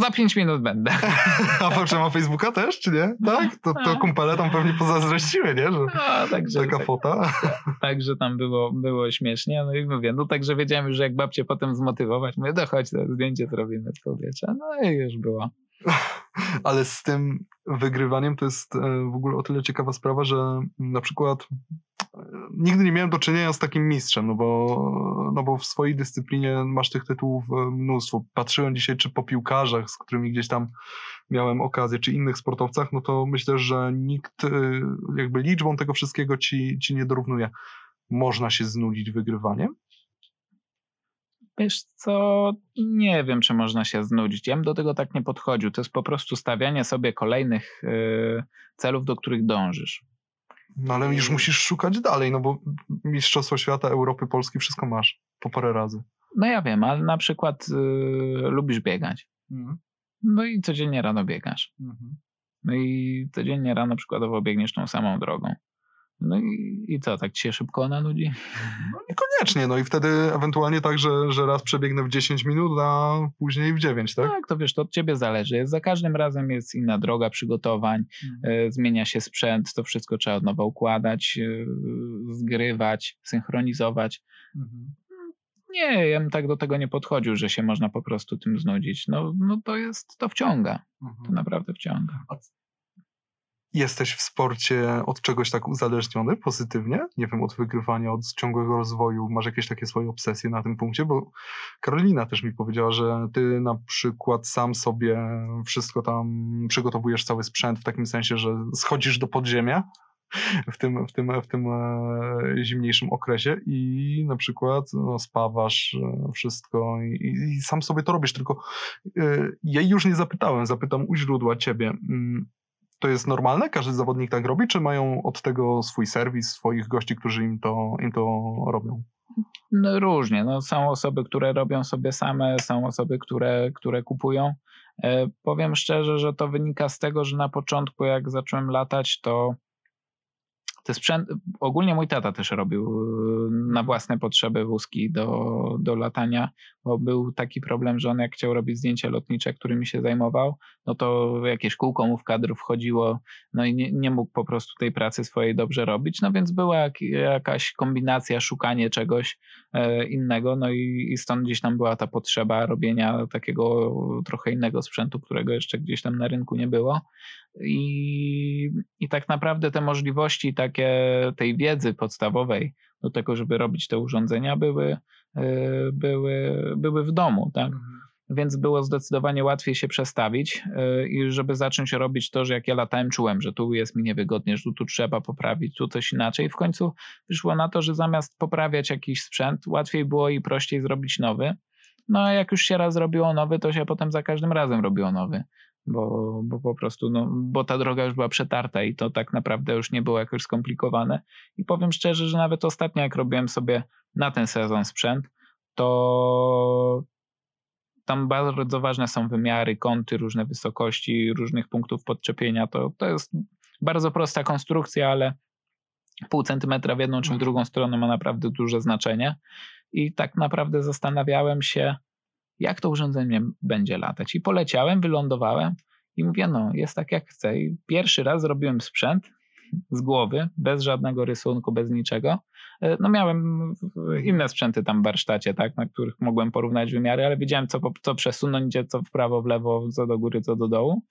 za pięć minut będę. <laughs> A Fałcze ma Facebooka też, czy nie? Tak? To, to tak. kumpele tam pewnie pozazdrościły, nie? Że no, także, taka tak, fota. <laughs> Także tam było, było śmiesznie. No i mówię, no także wiedziałem już, jak babcię potem zmotywować. Mówię, dochodź, to zdjęcie zrobimy z powietrza. No i już było. <laughs> Ale z tym wygrywaniem to jest e, w ogóle o tyle ciekawa sprawa, że na przykład nigdy nie miałem do czynienia z takim mistrzem, no bo, no bo w swojej dyscyplinie masz tych tytułów e, mnóstwo. Patrzyłem dzisiaj czy po piłkarzach, z którymi gdzieś tam miałem okazję, czy innych sportowcach, no to myślę, że nikt jakby liczbą tego wszystkiego ci, ci nie dorównuje. Można się znudzić wygrywaniem? Wiesz co, nie wiem, czy można się znudzić. Ja bym do tego tak nie podchodził. To jest po prostu stawianie sobie kolejnych y, celów, do których dążysz. No ale już musisz szukać dalej, no bo Mistrzostwo Świata, Europy, Polski, wszystko masz po parę razy. No ja wiem, ale na przykład y, lubisz biegać. Mhm. No i codziennie rano biegasz. Mhm. No i codziennie rano przykładowo biegniesz tą samą drogą. No i, i co, tak ci się szybko ona nudzi? No niekoniecznie, no i wtedy ewentualnie tak, że, że raz przebiegnę w 10 minut, a później w 9, tak? Tak, to wiesz, to od ciebie zależy. Za każdym razem jest inna droga przygotowań, mhm. E, zmienia się sprzęt, to wszystko trzeba od nowa układać, e, zgrywać, synchronizować. Mhm Nie, ja bym tak do tego nie podchodził, że się można po prostu tym znudzić. No, no to jest, to wciąga. To Mhm. naprawdę wciąga. Jesteś w sporcie od czegoś tak uzależniony pozytywnie? Nie wiem, od wygrywania, od ciągłego rozwoju. Masz jakieś takie swoje obsesje na tym punkcie? Bo Karolina też mi powiedziała, że ty na przykład sam sobie wszystko tam przygotowujesz, cały sprzęt w takim sensie, że schodzisz do podziemia w tym, w tym, w tym e, zimniejszym okresie i na przykład no, spawasz e, wszystko i, i sam sobie to robisz, tylko e, jej już nie zapytałem, zapytam u źródła ciebie. To jest normalne? Każdy zawodnik tak robi? Czy mają od tego swój serwis, swoich gości, którzy im to, im to robią? No różnie. No, są osoby, które robią sobie same, są osoby, które, które kupują. E, powiem szczerze, że to wynika z tego, że na początku, jak zacząłem latać, to te sprzęt, ogólnie mój tata też robił e, na własne potrzeby wózki do, do latania, bo był taki problem, że on jak chciał robić zdjęcia lotnicze, którymi się zajmował, no to jakieś kółko mu w kadr wchodziło, no i nie, nie mógł po prostu tej pracy swojej dobrze robić, no więc była jak, jakaś kombinacja, szukanie czegoś e, innego, no i, i stąd gdzieś tam była ta potrzeba robienia takiego trochę innego sprzętu, którego jeszcze gdzieś tam na rynku nie było. I, i tak naprawdę te możliwości takie tej wiedzy podstawowej do tego, żeby robić te urządzenia były, e, były, były w domu, tak? więc było zdecydowanie łatwiej się przestawić yy, i żeby zacząć robić to, że jak ja latałem, czułem, że tu jest mi niewygodnie, że tu, tu trzeba poprawić, tu coś inaczej. W końcu wyszło na to, że zamiast poprawiać jakiś sprzęt, łatwiej było i prościej zrobić nowy. No a jak już się raz zrobiło nowy, to się potem za każdym razem robiło nowy. Bo, bo po prostu, no, bo ta droga już była przetarta i to tak naprawdę już nie było jakoś skomplikowane. I powiem szczerze, że nawet ostatnio, jak robiłem sobie na ten sezon sprzęt, to tam bardzo ważne są wymiary, kąty, różne wysokości, różnych punktów podczepienia. To, to jest bardzo prosta konstrukcja, ale pół centymetra w jedną czy w drugą stronę ma naprawdę duże znaczenie. I tak naprawdę zastanawiałem się, jak to urządzenie będzie latać. I poleciałem, wylądowałem i mówię, no jest tak jak chcę. I pierwszy raz zrobiłem sprzęt z głowy, bez żadnego rysunku, bez niczego. No miałem inne sprzęty tam w warsztacie, tak, na których mogłem porównać wymiary, ale wiedziałem, co, co przesunąć, gdzie co w prawo, w lewo, co do góry, co do dołu.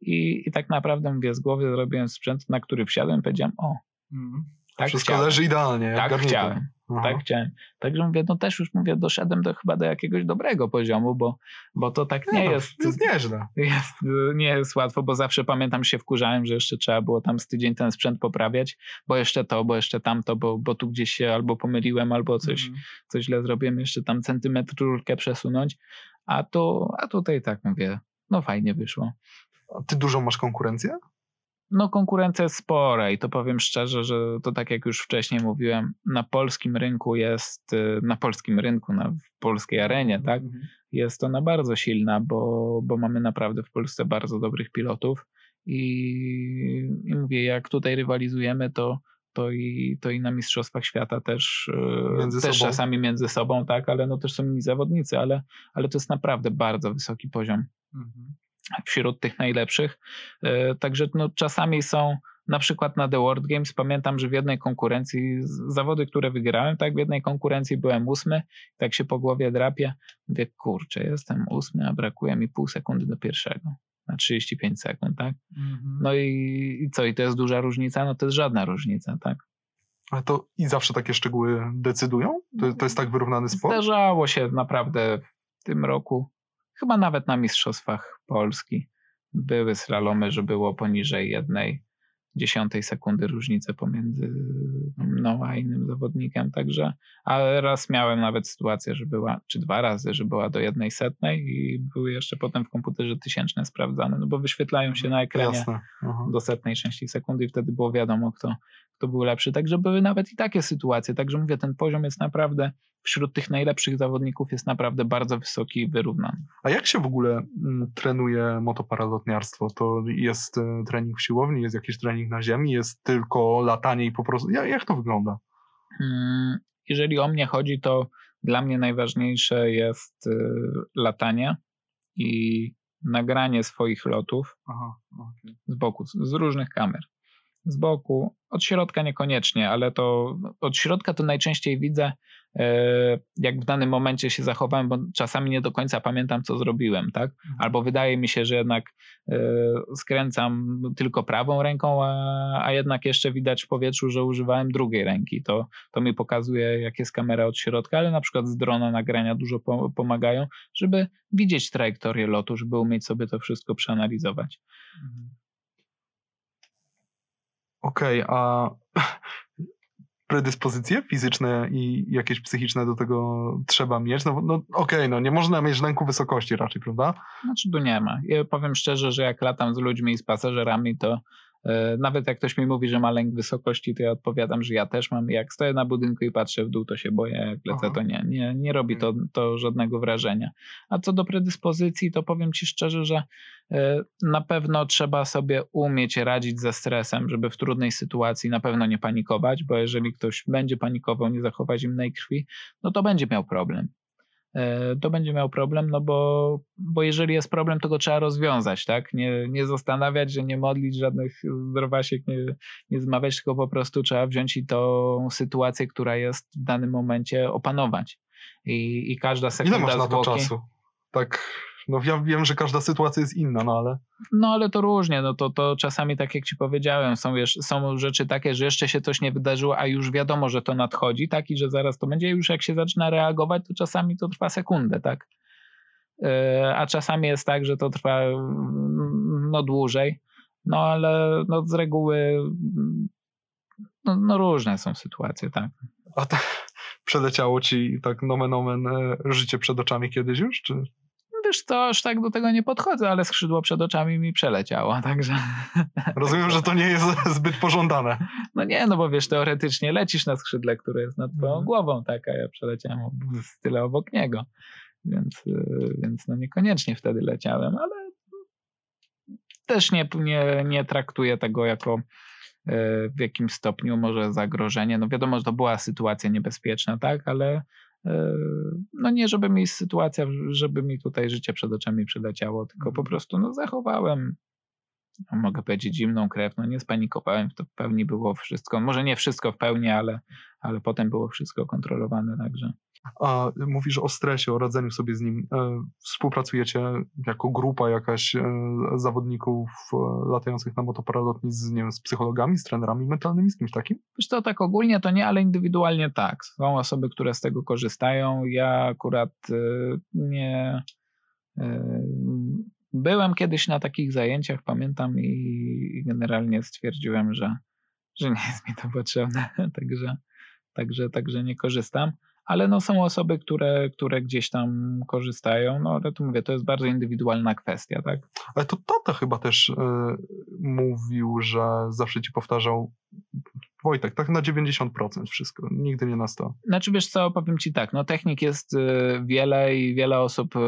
I, i tak naprawdę mówię, z głowy zrobiłem sprzęt, na który wsiadłem i powiedziałem, o, Mhm. tak Wszystko chciałem. leży idealnie. Tak garnitur. chciałem. Aha. Tak chciałem. Także mówię, no też już mówię, doszedłem do chyba do jakiegoś dobrego poziomu, bo, bo to tak nie no, jest, jest nieźle. jest, nie jest łatwo, bo zawsze pamiętam się wkurzałem, że jeszcze trzeba było tam z tydzień ten sprzęt poprawiać, bo jeszcze to, bo jeszcze tamto, bo, bo tu gdzieś się albo pomyliłem, albo coś, Mhm. coś źle zrobiłem, jeszcze tam centymetr rurkę przesunąć, a tu, a tutaj tak mówię, no fajnie wyszło. A ty dużą masz konkurencję? No konkurencja jest spora i to powiem szczerze, że to tak jak już wcześniej mówiłem, na polskim rynku jest, y, na polskim rynku, na w polskiej arenie, tak, Mhm. jest ona bardzo silna, bo, bo mamy naprawdę w Polsce bardzo dobrych pilotów i, i mówię, jak tutaj rywalizujemy, to, to, i, to i na Mistrzostwach Świata też, y, Między też sobą. czasami między sobą, tak, ale no też są inni zawodnicy, ale, ale to jest naprawdę bardzo wysoki poziom Mhm. Wśród tych najlepszych. E, Także no, czasami są, na przykład na The World Games, pamiętam, że w jednej konkurencji, zawody, które wygrałem, tak, w jednej konkurencji byłem ósmy, tak się po głowie drapie, mówię, kurczę, jestem ósmy, a brakuje mi pół sekundy do pierwszego, na 35 sekund, tak? Mhm. No i, i co, i to jest duża różnica? No to jest żadna różnica, tak? Ale to i zawsze takie szczegóły decydują? To, to jest tak wyrównany sport? Zdarzało się naprawdę w tym roku, chyba nawet na Mistrzostwach Polski, były slalomy, że było poniżej jednej dziesiątej sekundy różnicy pomiędzy mną a innym zawodnikiem, także, ale raz miałem nawet sytuację, że była, czy dwa razy, że była do jednej setnej i były jeszcze potem w komputerze tysięczne sprawdzane, no bo wyświetlają się na ekranie Jasne. Do setnej części sekundy i wtedy było wiadomo, kto, kto był lepszy. Także były nawet i takie sytuacje. Także mówię, ten poziom jest naprawdę wśród tych najlepszych zawodników jest naprawdę bardzo wysoki i wyrównany. A jak się w ogóle mm, trenuje motoparalotniarstwo? To jest e, trening w siłowni, jest jakiś trening na ziemi, jest tylko latanie i po prostu... Jak, to wygląda? Mm, Jeżeli o mnie chodzi, to dla mnie najważniejsze jest y, latanie i nagranie swoich lotów Aha, okej. z boku, z różnych kamer. Z boku, od środka niekoniecznie, ale to od środka to najczęściej widzę, e, jak w danym momencie się zachowałem, bo czasami nie do końca pamiętam, co zrobiłem, tak? Mhm. Albo wydaje mi się, że jednak e, skręcam tylko prawą ręką, a, a jednak jeszcze widać w powietrzu, że używałem drugiej ręki. To, to mi pokazuje, jak jest kamera od środka, ale na przykład z drona nagrania dużo po, pomagają, żeby widzieć trajektorię lotu, żeby umieć sobie to wszystko przeanalizować. Okej, okay, a <laughs> predyspozycje fizyczne i jakieś psychiczne do tego trzeba mieć? No, no okej, okay, no nie można mieć lęku wysokości raczej, prawda? Znaczy tu nie ma. Ja powiem szczerze, że jak latam z ludźmi i z pasażerami, to nawet jak ktoś mi mówi, że ma lęk wysokości, to ja odpowiadam, że ja też mam. Jak stoję na budynku i patrzę w dół, to się boję. Jak lecę, Aha. to nie, nie, nie robi to, mm. to żadnego wrażenia. A co do predyspozycji, to powiem Ci szczerze, że e, na pewno trzeba sobie umieć radzić ze stresem, żeby w trudnej sytuacji na pewno nie panikować, bo jeżeli ktoś będzie panikował, nie zachowa zimnej krwi, no to będzie miał problem. E, to będzie miał problem, no bo, bo jeżeli jest problem, to go trzeba rozwiązać, tak? Nie, nie zastanawiać, że nie modlić żadnych zdrowasiek, nie, nie zmawiać, tylko po prostu trzeba wziąć i tą sytuację, która jest w danym momencie opanować. I, i każda sekunda Ile masz na to czasu? Tak no ja wiem, że każda sytuacja jest inna, no ale... No ale to różnie, no to, to czasami tak jak ci powiedziałem, są, są rzeczy takie, że jeszcze się coś nie wydarzyło, a już wiadomo, że to nadchodzi, tak, i że zaraz to będzie, już jak się zaczyna reagować, to czasami to trwa sekundę, tak. E, a czasami jest tak, że to trwa no dłużej, no ale no, z reguły no, no różne są sytuacje, tak. A tak <laughs> przeleciało ci tak nomen omen e, życie przed oczami kiedyś już, czy wiesz to aż tak do tego nie podchodzę, ale skrzydło przed oczami mi przeleciało, <laughs> także... Rozumiem, że to nie jest <laughs> zbyt pożądane. No nie, no bo wiesz, teoretycznie lecisz na skrzydle, które jest nad twoją mm. głową, tak, a ja przeleciałem tyle obok niego, więc, y, więc no niekoniecznie wtedy leciałem, ale też nie, nie, nie traktuję tego jako y, w jakimś stopniu może zagrożenie. No wiadomo, że to była sytuacja niebezpieczna, tak, ale no nie, żeby mi sytuacja, żeby mi tutaj życie przed oczami przyleciało, tylko po mhm. prostu no zachowałem, no mogę powiedzieć, zimną krew, no nie spanikowałem, to w pełni było wszystko, może nie wszystko w pełni, ale, ale potem było wszystko kontrolowane, także. A mówisz o stresie, o radzeniu sobie z nim. E, współpracujecie jako grupa jakaś e, zawodników e, latających na motoparalotni z, nie wiem, z psychologami, z trenerami mentalnymi, z kimś takim? Wiesz to tak ogólnie to nie, ale indywidualnie tak. Są osoby, które z tego korzystają. Ja akurat nie... Byłem kiedyś na takich zajęciach, pamiętam, i generalnie stwierdziłem, że, że nie jest mi to potrzebne, <laughs> także, także, także nie korzystam ale no są osoby, które, które gdzieś tam korzystają, no ale tu mówię, to jest bardzo indywidualna kwestia, tak? Ale to tata chyba też y, mówił, że zawsze ci powtarzał Wojtek, tak na 90% wszystko, nigdy nie na 100. Znaczy wiesz co, powiem ci tak, no technik jest y, wiele i wiele osób y,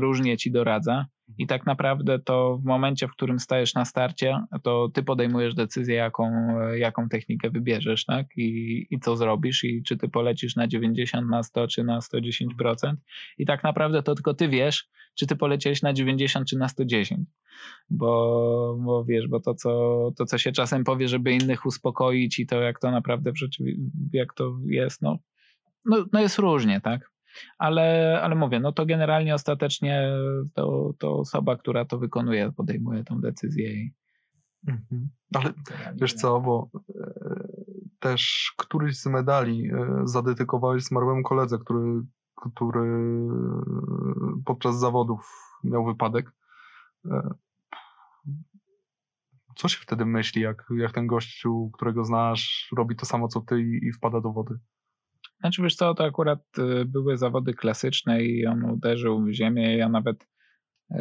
różnie ci doradza i tak naprawdę to w momencie, w którym stajesz na starcie, to ty podejmujesz decyzję, jaką, jaką technikę wybierzesz, tak? I, I co zrobisz i czy ty polecisz na 90, na 100 czy na 110%. I tak naprawdę to tylko ty wiesz, czy ty poleciałeś na 90 czy na 110. Bo, bo wiesz, bo to co, to, co się czasem powie, żeby innych uspokoić i to, jak to naprawdę w jak to jest, no, no, no jest różnie, tak? Ale, ale mówię, no to generalnie ostatecznie to, to osoba, która to wykonuje, podejmuje tą decyzję. I... Mhm. Ale wiesz co, bo e, też któryś z medali e, zadedykowałeś zmarłemu koledze, który, który podczas zawodów miał wypadek. E, co się wtedy myśli, jak, jak ten gościu, którego znasz, robi to samo co ty i, i wpada do wody? Znaczy wiesz co, to akurat y, były zawody klasyczne i on uderzył w ziemię. Ja nawet yy,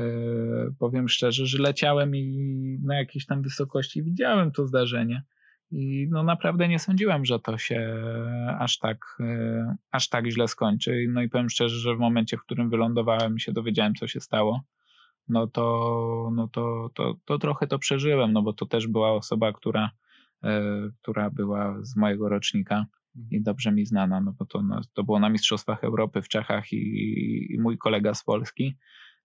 powiem szczerze, że leciałem i na jakiejś tam wysokości widziałem to zdarzenie. I no naprawdę nie sądziłem, że to się aż tak, yy, aż tak źle skończy. No i powiem szczerze, że w momencie, w którym wylądowałem i się dowiedziałem, co się stało, no to, no to, to, to trochę to przeżyłem, no bo to też była osoba, która, yy, która była z mojego rocznika i dobrze mi znana, no bo to, no, to było na Mistrzostwach Europy w Czechach i, i mój kolega z Polski,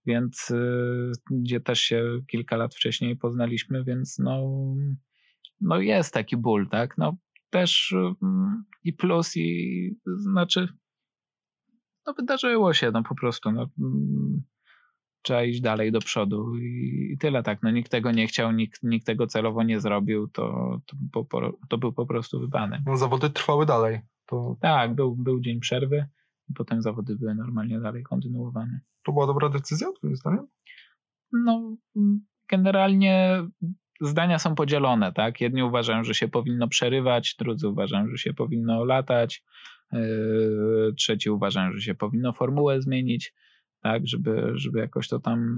więc y, gdzie też się kilka lat wcześniej poznaliśmy, więc no, no jest taki ból, tak? No też y, i plus, i znaczy no wydarzyło się, no po prostu, no, mm, trzeba iść dalej do przodu i, tyle tak, no nikt tego nie chciał, nikt, nikt tego celowo nie zrobił, to, to, po, to był po prostu wybanek. No, zawody trwały dalej. To, Tak, był, był dzień przerwy i potem zawody były normalnie dalej kontynuowane. to była dobra decyzja, twoim zdaniem? No, generalnie zdania są podzielone, tak? Jedni uważają, że się powinno przerywać, drudzy uważają, że się powinno latać, yy, trzeci uważają, że się powinno formułę zmienić, tak? Żeby, żeby jakoś to tam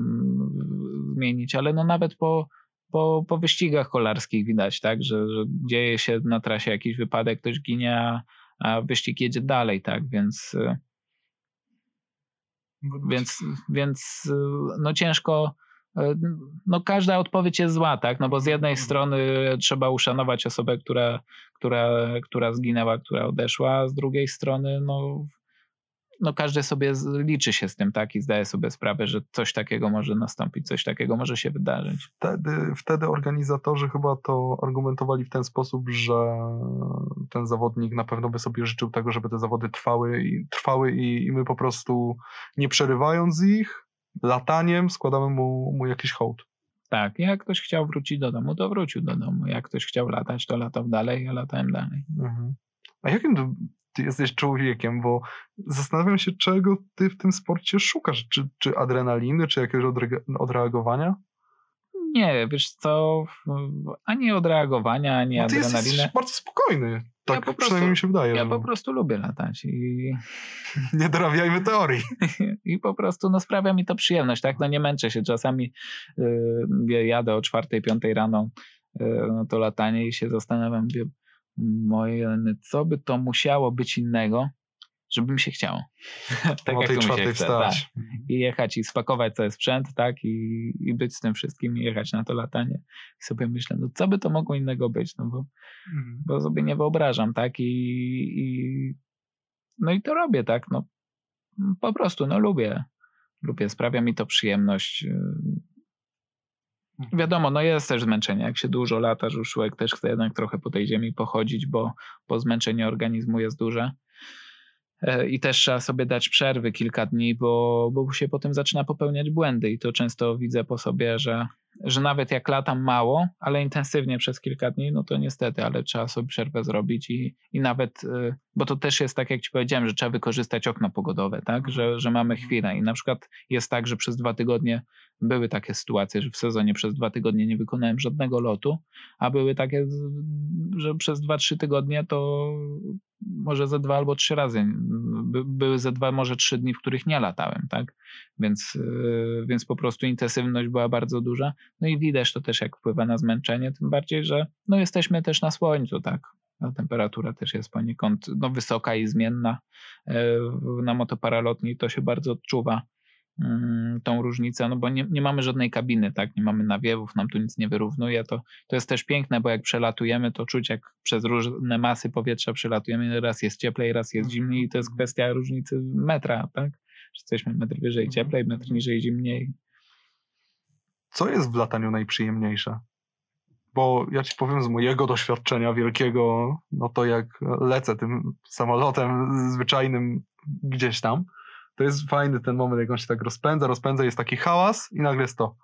zmienić, ale no nawet po, po, po wyścigach kolarskich widać, tak? Że, że dzieje się na trasie jakiś wypadek, ktoś ginie, a, wyścig jedzie dalej, tak? Więc... więc, więc no ciężko, no każda odpowiedź jest zła, tak? No bo z jednej strony trzeba uszanować osobę, która, która, która zginęła, która odeszła, a z drugiej strony no, no każdy sobie liczy się z tym, tak? I zdaje sobie sprawę, że coś takiego może nastąpić, coś takiego może się wydarzyć. Wtedy, wtedy organizatorzy chyba to argumentowali w ten sposób, że ten zawodnik na pewno by sobie życzył tego, żeby te zawody trwały i, trwały i, i my po prostu nie przerywając ich, lataniem składamy mu, mu jakiś hołd. Tak, jak ktoś chciał wrócić do domu, to wrócił do domu. Jak ktoś chciał latać, to latał dalej, ja latałem dalej. Mhm. A jakim ty, jesteś człowiekiem? Bo zastanawiam się, czego ty w tym sporcie szukasz. Czy, czy adrenaliny, czy jakiegoś odre- odreagowania? Nie, wiesz co, ani odreagowania, ani No ty jesteś adrenaliny. bardzo spokojny. Tak po prostu- przynajmniej mi się wydaje. Ja że po prostu lubię latać i, <laughs> Nie dorabiajmy teorii. <laughs> i po prostu no, sprawia mi to przyjemność, tak? No nie męczę się. Czasami yy, jadę o czwartej, piątej rano no to latanie i się zastanawiam, mówię, moje, co by to musiało być innego, żeby mi się chciało. <laughs> tak o jak tej czwartej chce, tak. wstać. I jechać i spakować cały sprzęt, tak? I, I być z tym wszystkim i jechać na to latanie. I sobie myślę, no co by to mogło innego być? No bo Mhm. bo sobie nie wyobrażam, tak? I, i no i to robię, tak? No po prostu, no lubię. Lubię, sprawia mi to przyjemność. Wiadomo, no jest też zmęczenie. Jak się dużo lata, że już człowiek też chce jednak trochę po tej ziemi pochodzić, bo, bo zmęczenie organizmu jest duże. E, I też trzeba sobie dać przerwy kilka dni, bo, bo się potem zaczyna popełniać błędy. I to często widzę po sobie, że, że nawet jak latam mało, ale intensywnie przez kilka dni, no to niestety, ale trzeba sobie przerwę zrobić i, i nawet, y, bo to też jest tak, jak ci powiedziałem, że trzeba wykorzystać okno pogodowe, tak, że, że mamy chwilę i na przykład jest tak, że przez dwa tygodnie były takie sytuacje, że w sezonie przez dwa tygodnie nie wykonałem żadnego lotu, a były takie, że przez dwa, trzy tygodnie to może ze dwa albo trzy razy, by, były ze dwa, może trzy dni, w których nie latałem, tak, więc, y, więc po prostu intensywność była bardzo duża. No i widać to też, jak wpływa na zmęczenie, tym bardziej, że no jesteśmy też na słońcu, tak. A temperatura też jest poniekąd no, wysoka i zmienna. E, Na motoparalotni to się bardzo odczuwa mm, tą różnicę, no bo nie, nie mamy żadnej kabiny, tak, nie mamy nawiewów, nam tu nic nie wyrównuje, to, to jest też piękne, bo jak przelatujemy, to czuć jak przez różne masy powietrza przelatujemy, raz jest cieplej, raz jest zimniej i to jest kwestia różnicy metra, tak, że jesteśmy metr wyżej cieplej, metr niżej zimniej, Co jest w lataniu najprzyjemniejsze? Bo ja ci powiem z mojego doświadczenia wielkiego, no to jak lecę tym samolotem zwyczajnym gdzieś tam, to jest fajny ten moment, jak on się tak rozpędza, rozpędza, jest taki hałas i nagle jest to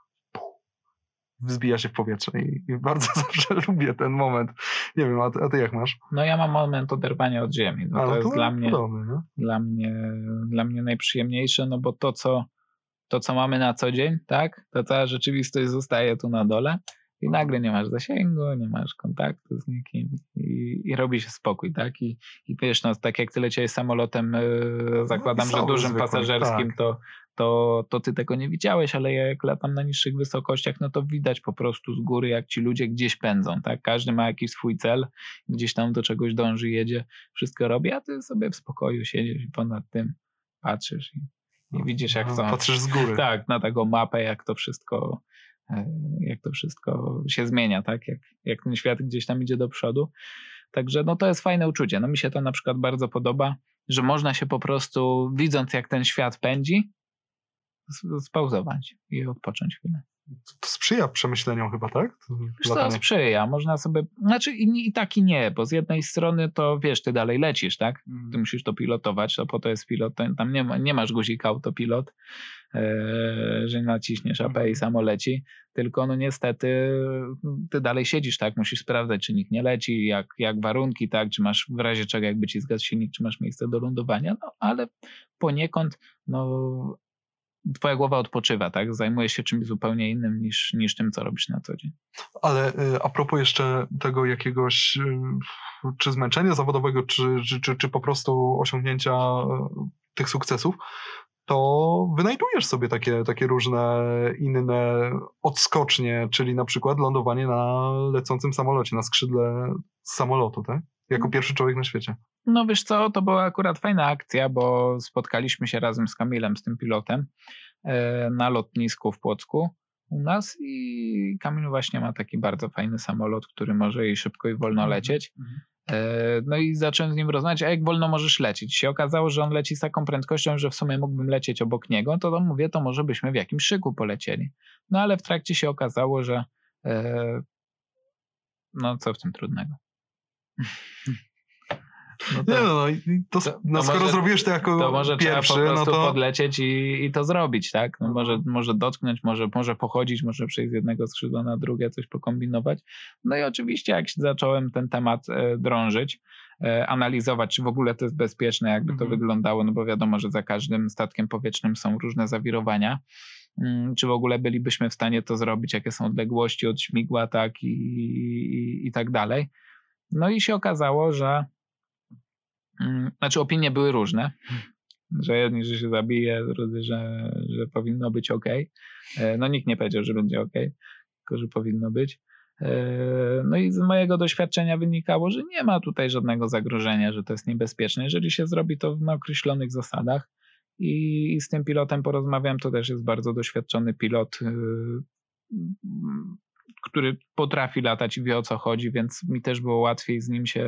wzbija się w powietrze i, i bardzo <laughs> zawsze lubię ten moment. Nie wiem, a ty, a ty jak masz? No ja mam moment oderwania od ziemi. No A, to no jest dla mnie, podobny, dla mnie, dla mnie najprzyjemniejsze, no bo to co, to, co mamy na co dzień, tak, to cała rzeczywistość zostaje tu na dole i nagle nie masz zasięgu, nie masz kontaktu z nikim i, i robi się spokój, tak, i, i wiesz, no tak jak ty leciałeś samolotem, yy, zakładam, że Wesoły dużym zwykły, pasażerskim, tak. to, to, to ty tego nie widziałeś, ale jak latam na niższych wysokościach, no to widać po prostu z góry, jak ci ludzie gdzieś pędzą, tak, każdy ma jakiś swój cel, gdzieś tam do czegoś dąży, jedzie, wszystko robi, a ty sobie w spokoju siedzisz i ponad tym patrzysz i, i widzisz, jak No, to. Patrzysz z góry. Tak, na taką mapę, jak to wszystko, jak to wszystko się zmienia, tak? Jak, jak ten świat gdzieś tam idzie do przodu. Także no to jest fajne uczucie. No mi się to na przykład bardzo podoba, że można się po prostu, widząc jak ten świat pędzi, spauzować i odpocząć chwilę. To sprzyja przemyśleniom chyba, tak? Wiesz co, sprzyja. Można sobie, znaczy i, i tak i nie, bo z jednej strony to wiesz, ty dalej lecisz, tak? Mhm. Ty musisz to pilotować, to po to jest pilot, tam nie, ma, nie masz guzika autopilot, e, że naciśniesz AP i Mhm. samo leci, tylko no niestety ty dalej siedzisz, tak? Musisz sprawdzać, czy nikt nie leci, jak, jak warunki, tak? Czy masz w razie czego, jakby ci zgasł silnik, czy masz miejsce do lądowania, no ale poniekąd, no twoja głowa odpoczywa, tak? Zajmujesz się czymś zupełnie innym niż, niż tym, co robisz na co dzień. Ale y, a propos jeszcze tego jakiegoś y, czy zmęczenia zawodowego, czy, czy, czy, czy po prostu osiągnięcia y, tych sukcesów, to wynajdujesz sobie takie, takie różne inne odskocznie, czyli na przykład lądowanie na lecącym samolocie, na skrzydle samolotu, tak? Jako pierwszy człowiek na świecie. No wiesz co, to była akurat fajna akcja, bo spotkaliśmy się razem z Kamilem, z tym pilotem, e, na lotnisku w Płocku u nas i Kamil właśnie ma taki bardzo fajny samolot, który może i szybko i wolno lecieć. E, No i zacząłem z nim rozmawiać, a jak wolno możesz lecieć? Się okazało, że on leci z taką prędkością, że w sumie mógłbym lecieć obok niego, to, to mówię, to może byśmy w jakimś szyku polecieli. No ale w trakcie się okazało, że e, no co w tym trudnego. No Nie no, no, i to, to- no to skoro może- zrobiłeś to jako to może pierwszy, trzeba po no prostu to... podlecieć i, i to zrobić, tak? No może, może dotknąć, może, może pochodzić, może przejść z jednego skrzydła na drugie, coś pokombinować. No i oczywiście jak zacząłem ten temat e, drążyć, e, analizować, czy w ogóle to jest bezpieczne, jakby to Mhm. wyglądało, no bo wiadomo, że za każdym statkiem powietrznym są różne zawirowania. Mm, Czy w ogóle bylibyśmy w stanie to zrobić, jakie są odległości od śmigła, tak i, i, i tak dalej. No i się okazało, że Mm, Znaczy opinie były różne, że jedni, że się zabije, drudzy, że, że powinno być ok. No nikt nie powiedział, że będzie ok, tylko że powinno być. E, No i z mojego doświadczenia wynikało, że nie ma tutaj żadnego zagrożenia, że to jest niebezpieczne, jeżeli się zrobi to na określonych zasadach. I z tym pilotem porozmawiałem, to też jest bardzo doświadczony pilot, mm, który potrafi latać i wie o co chodzi, więc mi też było łatwiej z nim się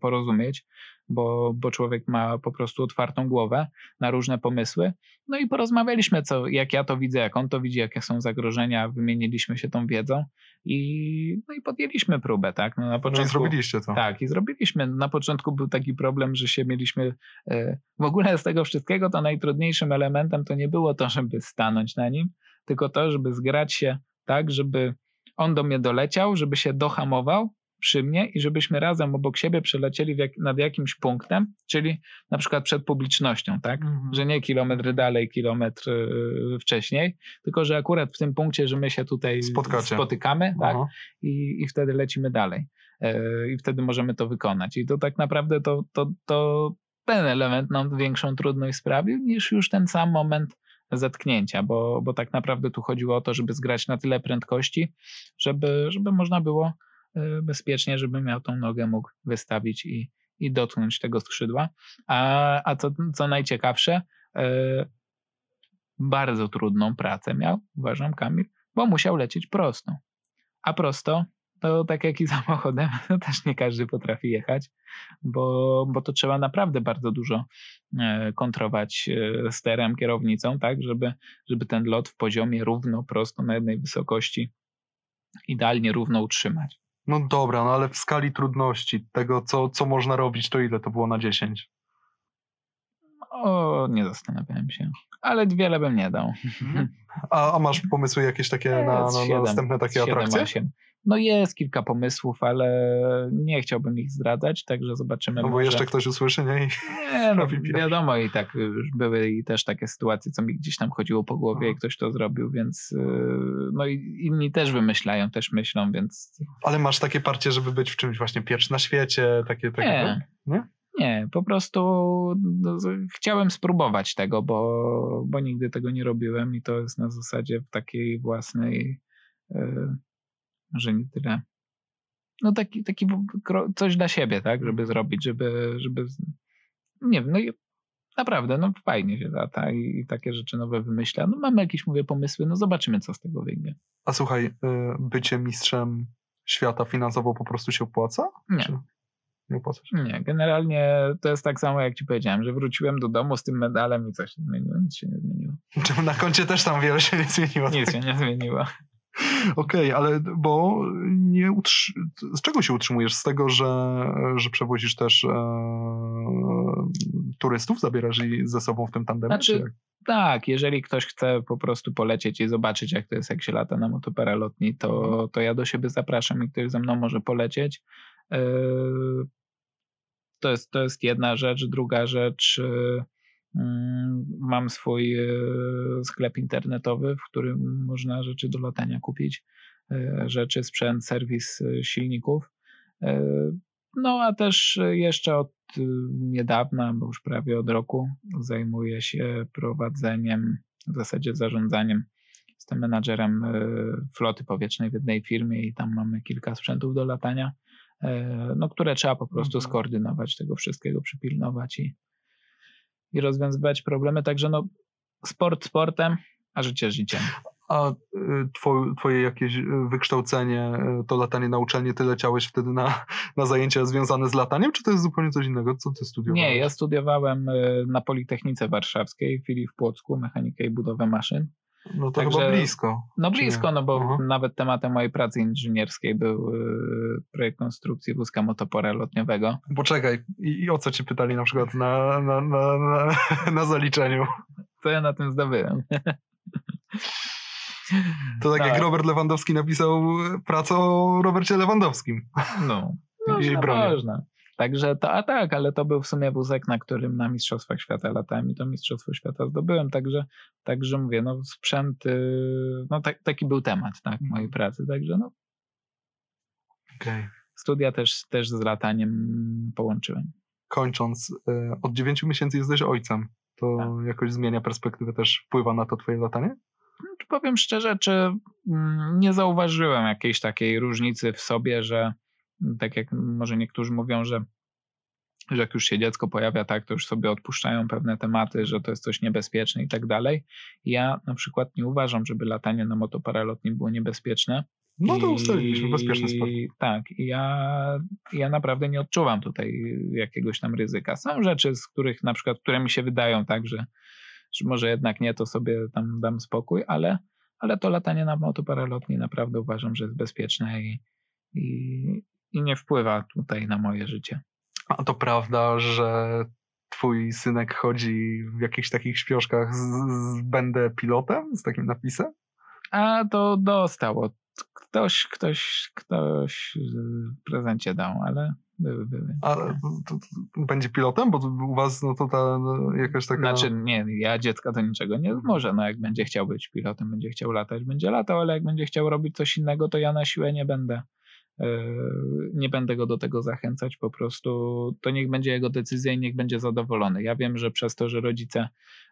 porozumieć bo, bo człowiek ma po prostu otwartą głowę na różne pomysły. No i porozmawialiśmy, co, jak ja to widzę, jak on to widzi, jakie są zagrożenia, wymieniliśmy się tą wiedzą i, no i podjęliśmy próbę, tak? No na No i początku, zrobiliście to. tak, i zrobiliśmy. Na początku był taki problem, że się mieliśmy. e, W ogóle z tego wszystkiego to najtrudniejszym elementem to nie było to, żeby stanąć na nim, tylko to, żeby zgrać się tak, żeby on do mnie doleciał, żeby się dohamował przy mnie i żebyśmy razem obok siebie przelecieli jak, nad jakimś punktem, czyli na przykład przed publicznością, tak? Mhm. Że nie kilometr dalej, kilometr y, wcześniej, tylko że akurat w tym punkcie, że my się tutaj Spotkacie. spotykamy, tak? I, i wtedy lecimy dalej. E, I wtedy możemy to wykonać. I to tak naprawdę to, to, to ten element nam większą trudność sprawił niż już ten sam moment zetknięcia, bo, bo tak naprawdę tu chodziło o to, żeby zgrać na tyle prędkości, żeby, żeby można było e, bezpiecznie, żeby miał tą nogę mógł wystawić i, i dotknąć tego skrzydła. A, a co, co najciekawsze, e, bardzo trudną pracę miał, uważam, Kamil, bo musiał lecieć prosto. A prosto, to tak jak i <laughs> samochodem, to też nie każdy potrafi jechać, bo, bo to trzeba naprawdę bardzo dużo e, kontrować e, sterem, kierownicą, tak, żeby, żeby ten lot w poziomie równo, prosto, na jednej wysokości idealnie równo utrzymać. No dobra, no ale w skali trudności tego, co, co można robić, to ile to było na 10? O, nie zastanawiałem się. Ale wiele bym nie dał. A, a masz pomysły jakieś takie <laughs> na, na, na następne takie siedem, atrakcje? osiem. No jest kilka pomysłów, ale nie chciałbym ich zdradzać, także zobaczymy. No bo może... jeszcze ktoś usłyszy, nie? I... Nie, no wiadomo i tak były i też takie sytuacje, co mi gdzieś tam chodziło po głowie Aha. i ktoś to zrobił, więc yy, no i inni też wymyślają, też myślą, więc Ale masz takie parcie, żeby być w czymś właśnie pierwszy na świecie, takie, takie nie. Nie? Nie, po prostu no, chciałem spróbować tego, bo, bo nigdy tego nie robiłem i to jest na zasadzie takiej własnej, yy, że nie tyle. No taki, taki coś dla siebie, tak, żeby zrobić, żeby, żeby nie wiem, no i naprawdę, no fajnie się lata i, i takie rzeczy nowe wymyśla. No mamy jakieś, mówię, pomysły, no zobaczymy, co z tego wyjdzie. A słuchaj, y, bycie mistrzem świata finansowo po prostu się opłaca? Nie. Czy nie opłaca się? Nie, generalnie to jest tak samo, jak ci powiedziałem, że wróciłem do domu z tym medalem i coś się zmieniło, nic się nie zmieniło. <laughs> Na koncie też tam wiele się nie zmieniło? Nic się nie zmieniło. Okej, ale bo nie utrzy... z czego się utrzymujesz? Z tego, że, że przewozisz też e, turystów, zabierasz ich ze sobą w tym tandemie? Znaczy? Tak, jeżeli ktoś chce po prostu polecieć i zobaczyć, jak to jest, jak się lata na motoparalotni, to, to ja do siebie zapraszam i ktoś ze mną może polecieć. E, To jest, to jest jedna rzecz. Druga rzecz, e, mam swój e, sklep internetowy, w którym można rzeczy do latania kupić. E, Rzeczy, sprzęt, serwis e, silników. No a też jeszcze od niedawna, bo już prawie od roku, zajmuję się prowadzeniem, w zasadzie zarządzaniem. Jestem menadżerem floty powietrznej w jednej firmie i tam mamy kilka sprzętów do latania, no, które trzeba po prostu Mhm. skoordynować, tego wszystkiego przypilnować i, i rozwiązywać problemy. Także no, sport sportem, a życie życiem. A y, two, twoje jakieś y, wykształcenie, y, to latanie na uczelni, ty leciałeś wtedy na, <laughs> na zajęcia związane z lataniem, czy to jest zupełnie coś innego? Co ty studiowałeś? Nie, ja studiowałem na Politechnice Warszawskiej, w chwili w Płocku, mechanikę i budowę maszyn. No to Także- chyba blisko. No blisko, no bo Aha. nawet tematem mojej pracy inżynierskiej był y, projekt konstrukcji wózka motopora lotniowego. Poczekaj, i, i o co ci pytali na przykład na, na, na, na, <laughs> na zaliczeniu? Co ja na tym zdobyłem? To tak, jak Tak. Robert Lewandowski napisał pracę o Robercie Lewandowskim. No, <laughs> I można, bronię. można. Także to, a tak, ale to był w sumie wózek, na którym na Mistrzostwach Świata latałem i to Mistrzostwo Świata zdobyłem, także, także mówię, no sprzęt, y, no tak, taki był temat, tak, Mhm. mojej pracy, także no Okej. studia też, też z lataniem połączyłem. Kończąc, y, od 9 miesięcy jesteś ojcem. To Tak. jakoś zmienia perspektywę, też wpływa na to twoje latanie? Czy powiem szczerze, czy mm, nie zauważyłem jakiejś takiej różnicy w sobie, że tak jak może niektórzy mówią, że, że jak już się dziecko pojawia tak, to już sobie odpuszczają pewne tematy, że to jest coś niebezpieczne i tak dalej. Ja na przykład nie uważam, żeby latanie na motoparalotni było niebezpieczne. No to ustaliliśmy, bezpieczny sport. Tak, i ja, ja naprawdę nie odczuwam tutaj jakiegoś tam ryzyka. Są rzeczy, z których na przykład, które mi się wydają tak, że, że może jednak nie, to sobie tam dam spokój, ale, ale to latanie na motoparalotni naprawdę uważam, że jest bezpieczne i, i, i nie wpływa tutaj na moje życie. A to prawda, że twój synek chodzi w jakichś takich śpioszkach z, z będę pilotem, z takim napisem? A to dostał od ktoś, ktoś, ktoś w prezencie dał, ale były, były. A to, to, będzie pilotem? Bo u was no to ta no, jakaś taka... Znaczy, nie, ja dziecka to niczego nie może. No, jak będzie chciał być pilotem, będzie chciał latać, będzie latał, ale jak będzie chciał robić coś innego, to ja na siłę nie będę. Yy, Nie będę go do tego zachęcać, po prostu to niech będzie jego decyzja i niech będzie zadowolony. Ja wiem, że przez to, że rodzice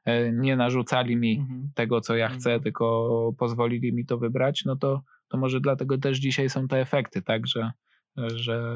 yy, nie narzucali mi Mhm. tego, co ja chcę, Mhm. tylko pozwolili mi to wybrać, no to, to może dlatego też dzisiaj są te efekty, tak, że, że,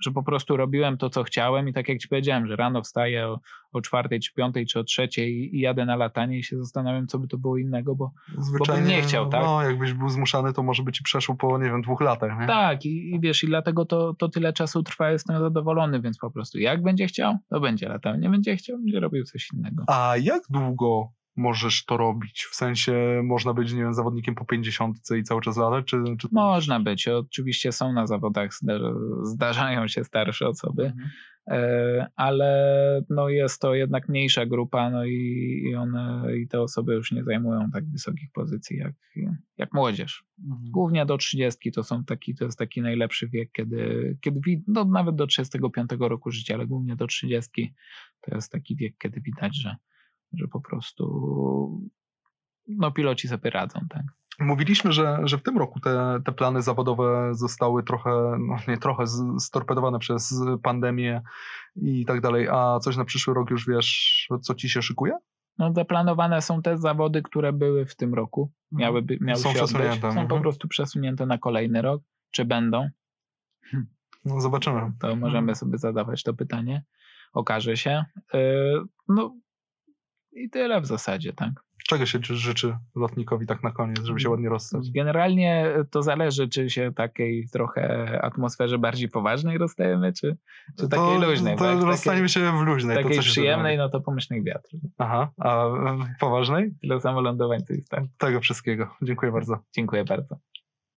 że po prostu robiłem to, co chciałem i tak jak ci powiedziałem, że rano wstaję o, o czwartej, czy piątej, czy o trzeciej i jadę na latanie i się zastanawiam, co by to było innego, bo Zwyczajnie, nie chciał, tak? No, jakbyś był zmuszany, to może by ci przeszło po, nie wiem, dwóch latach, nie? tak i, i wiesz, i dlatego to, to tyle czasu trwa, jestem zadowolony, więc po prostu jak będzie chciał, to będzie latał, nie będzie chciał, będzie robił coś innego. A jak długo możesz to robić? W sensie można być, nie wiem, zawodnikiem po 50 i cały czas latać? Czy, czy... Można być, oczywiście są na zawodach, zda- zdarzają się starsze osoby, Mhm. E, ale no jest to jednak mniejsza grupa, no i, i one i te osoby już nie zajmują tak wysokich pozycji jak, jak młodzież. Mhm. Głównie do 30 to są taki, to jest taki najlepszy wiek, kiedy, kiedy no nawet do 35 roku życia, ale głównie do 30 to jest taki wiek, kiedy widać, że, że po prostu no piloci sobie radzą, tak. Mówiliśmy, że, że w tym roku te, te plany zawodowe zostały trochę, no nie trochę, storpedowane przez pandemię i tak dalej. A coś na przyszły rok już wiesz, co ci się szykuje? No zaplanowane są te zawody, które były w tym roku, miały, by, miały Są się odbyć, przesunięte, są po mhm. prostu przesunięte na kolejny rok, czy będą, No zobaczymy. to możemy sobie zadawać to pytanie, okaże się. Yy, No i tyle w zasadzie, tak. Czego się życzy lotnikowi tak na koniec, żeby się ładnie rozstać? Generalnie to zależy, czy się takiej trochę atmosferze bardziej poważnej rozstajemy, czy, czy takiej luźnej. To rozstaniemy się w luźnej. takiej, to przyjemnej, no to pomyślnych wiatr. Aha, a poważnej? Tyle samo lądowań, co i tak. Tego wszystkiego. Dziękuję bardzo. Dziękuję bardzo.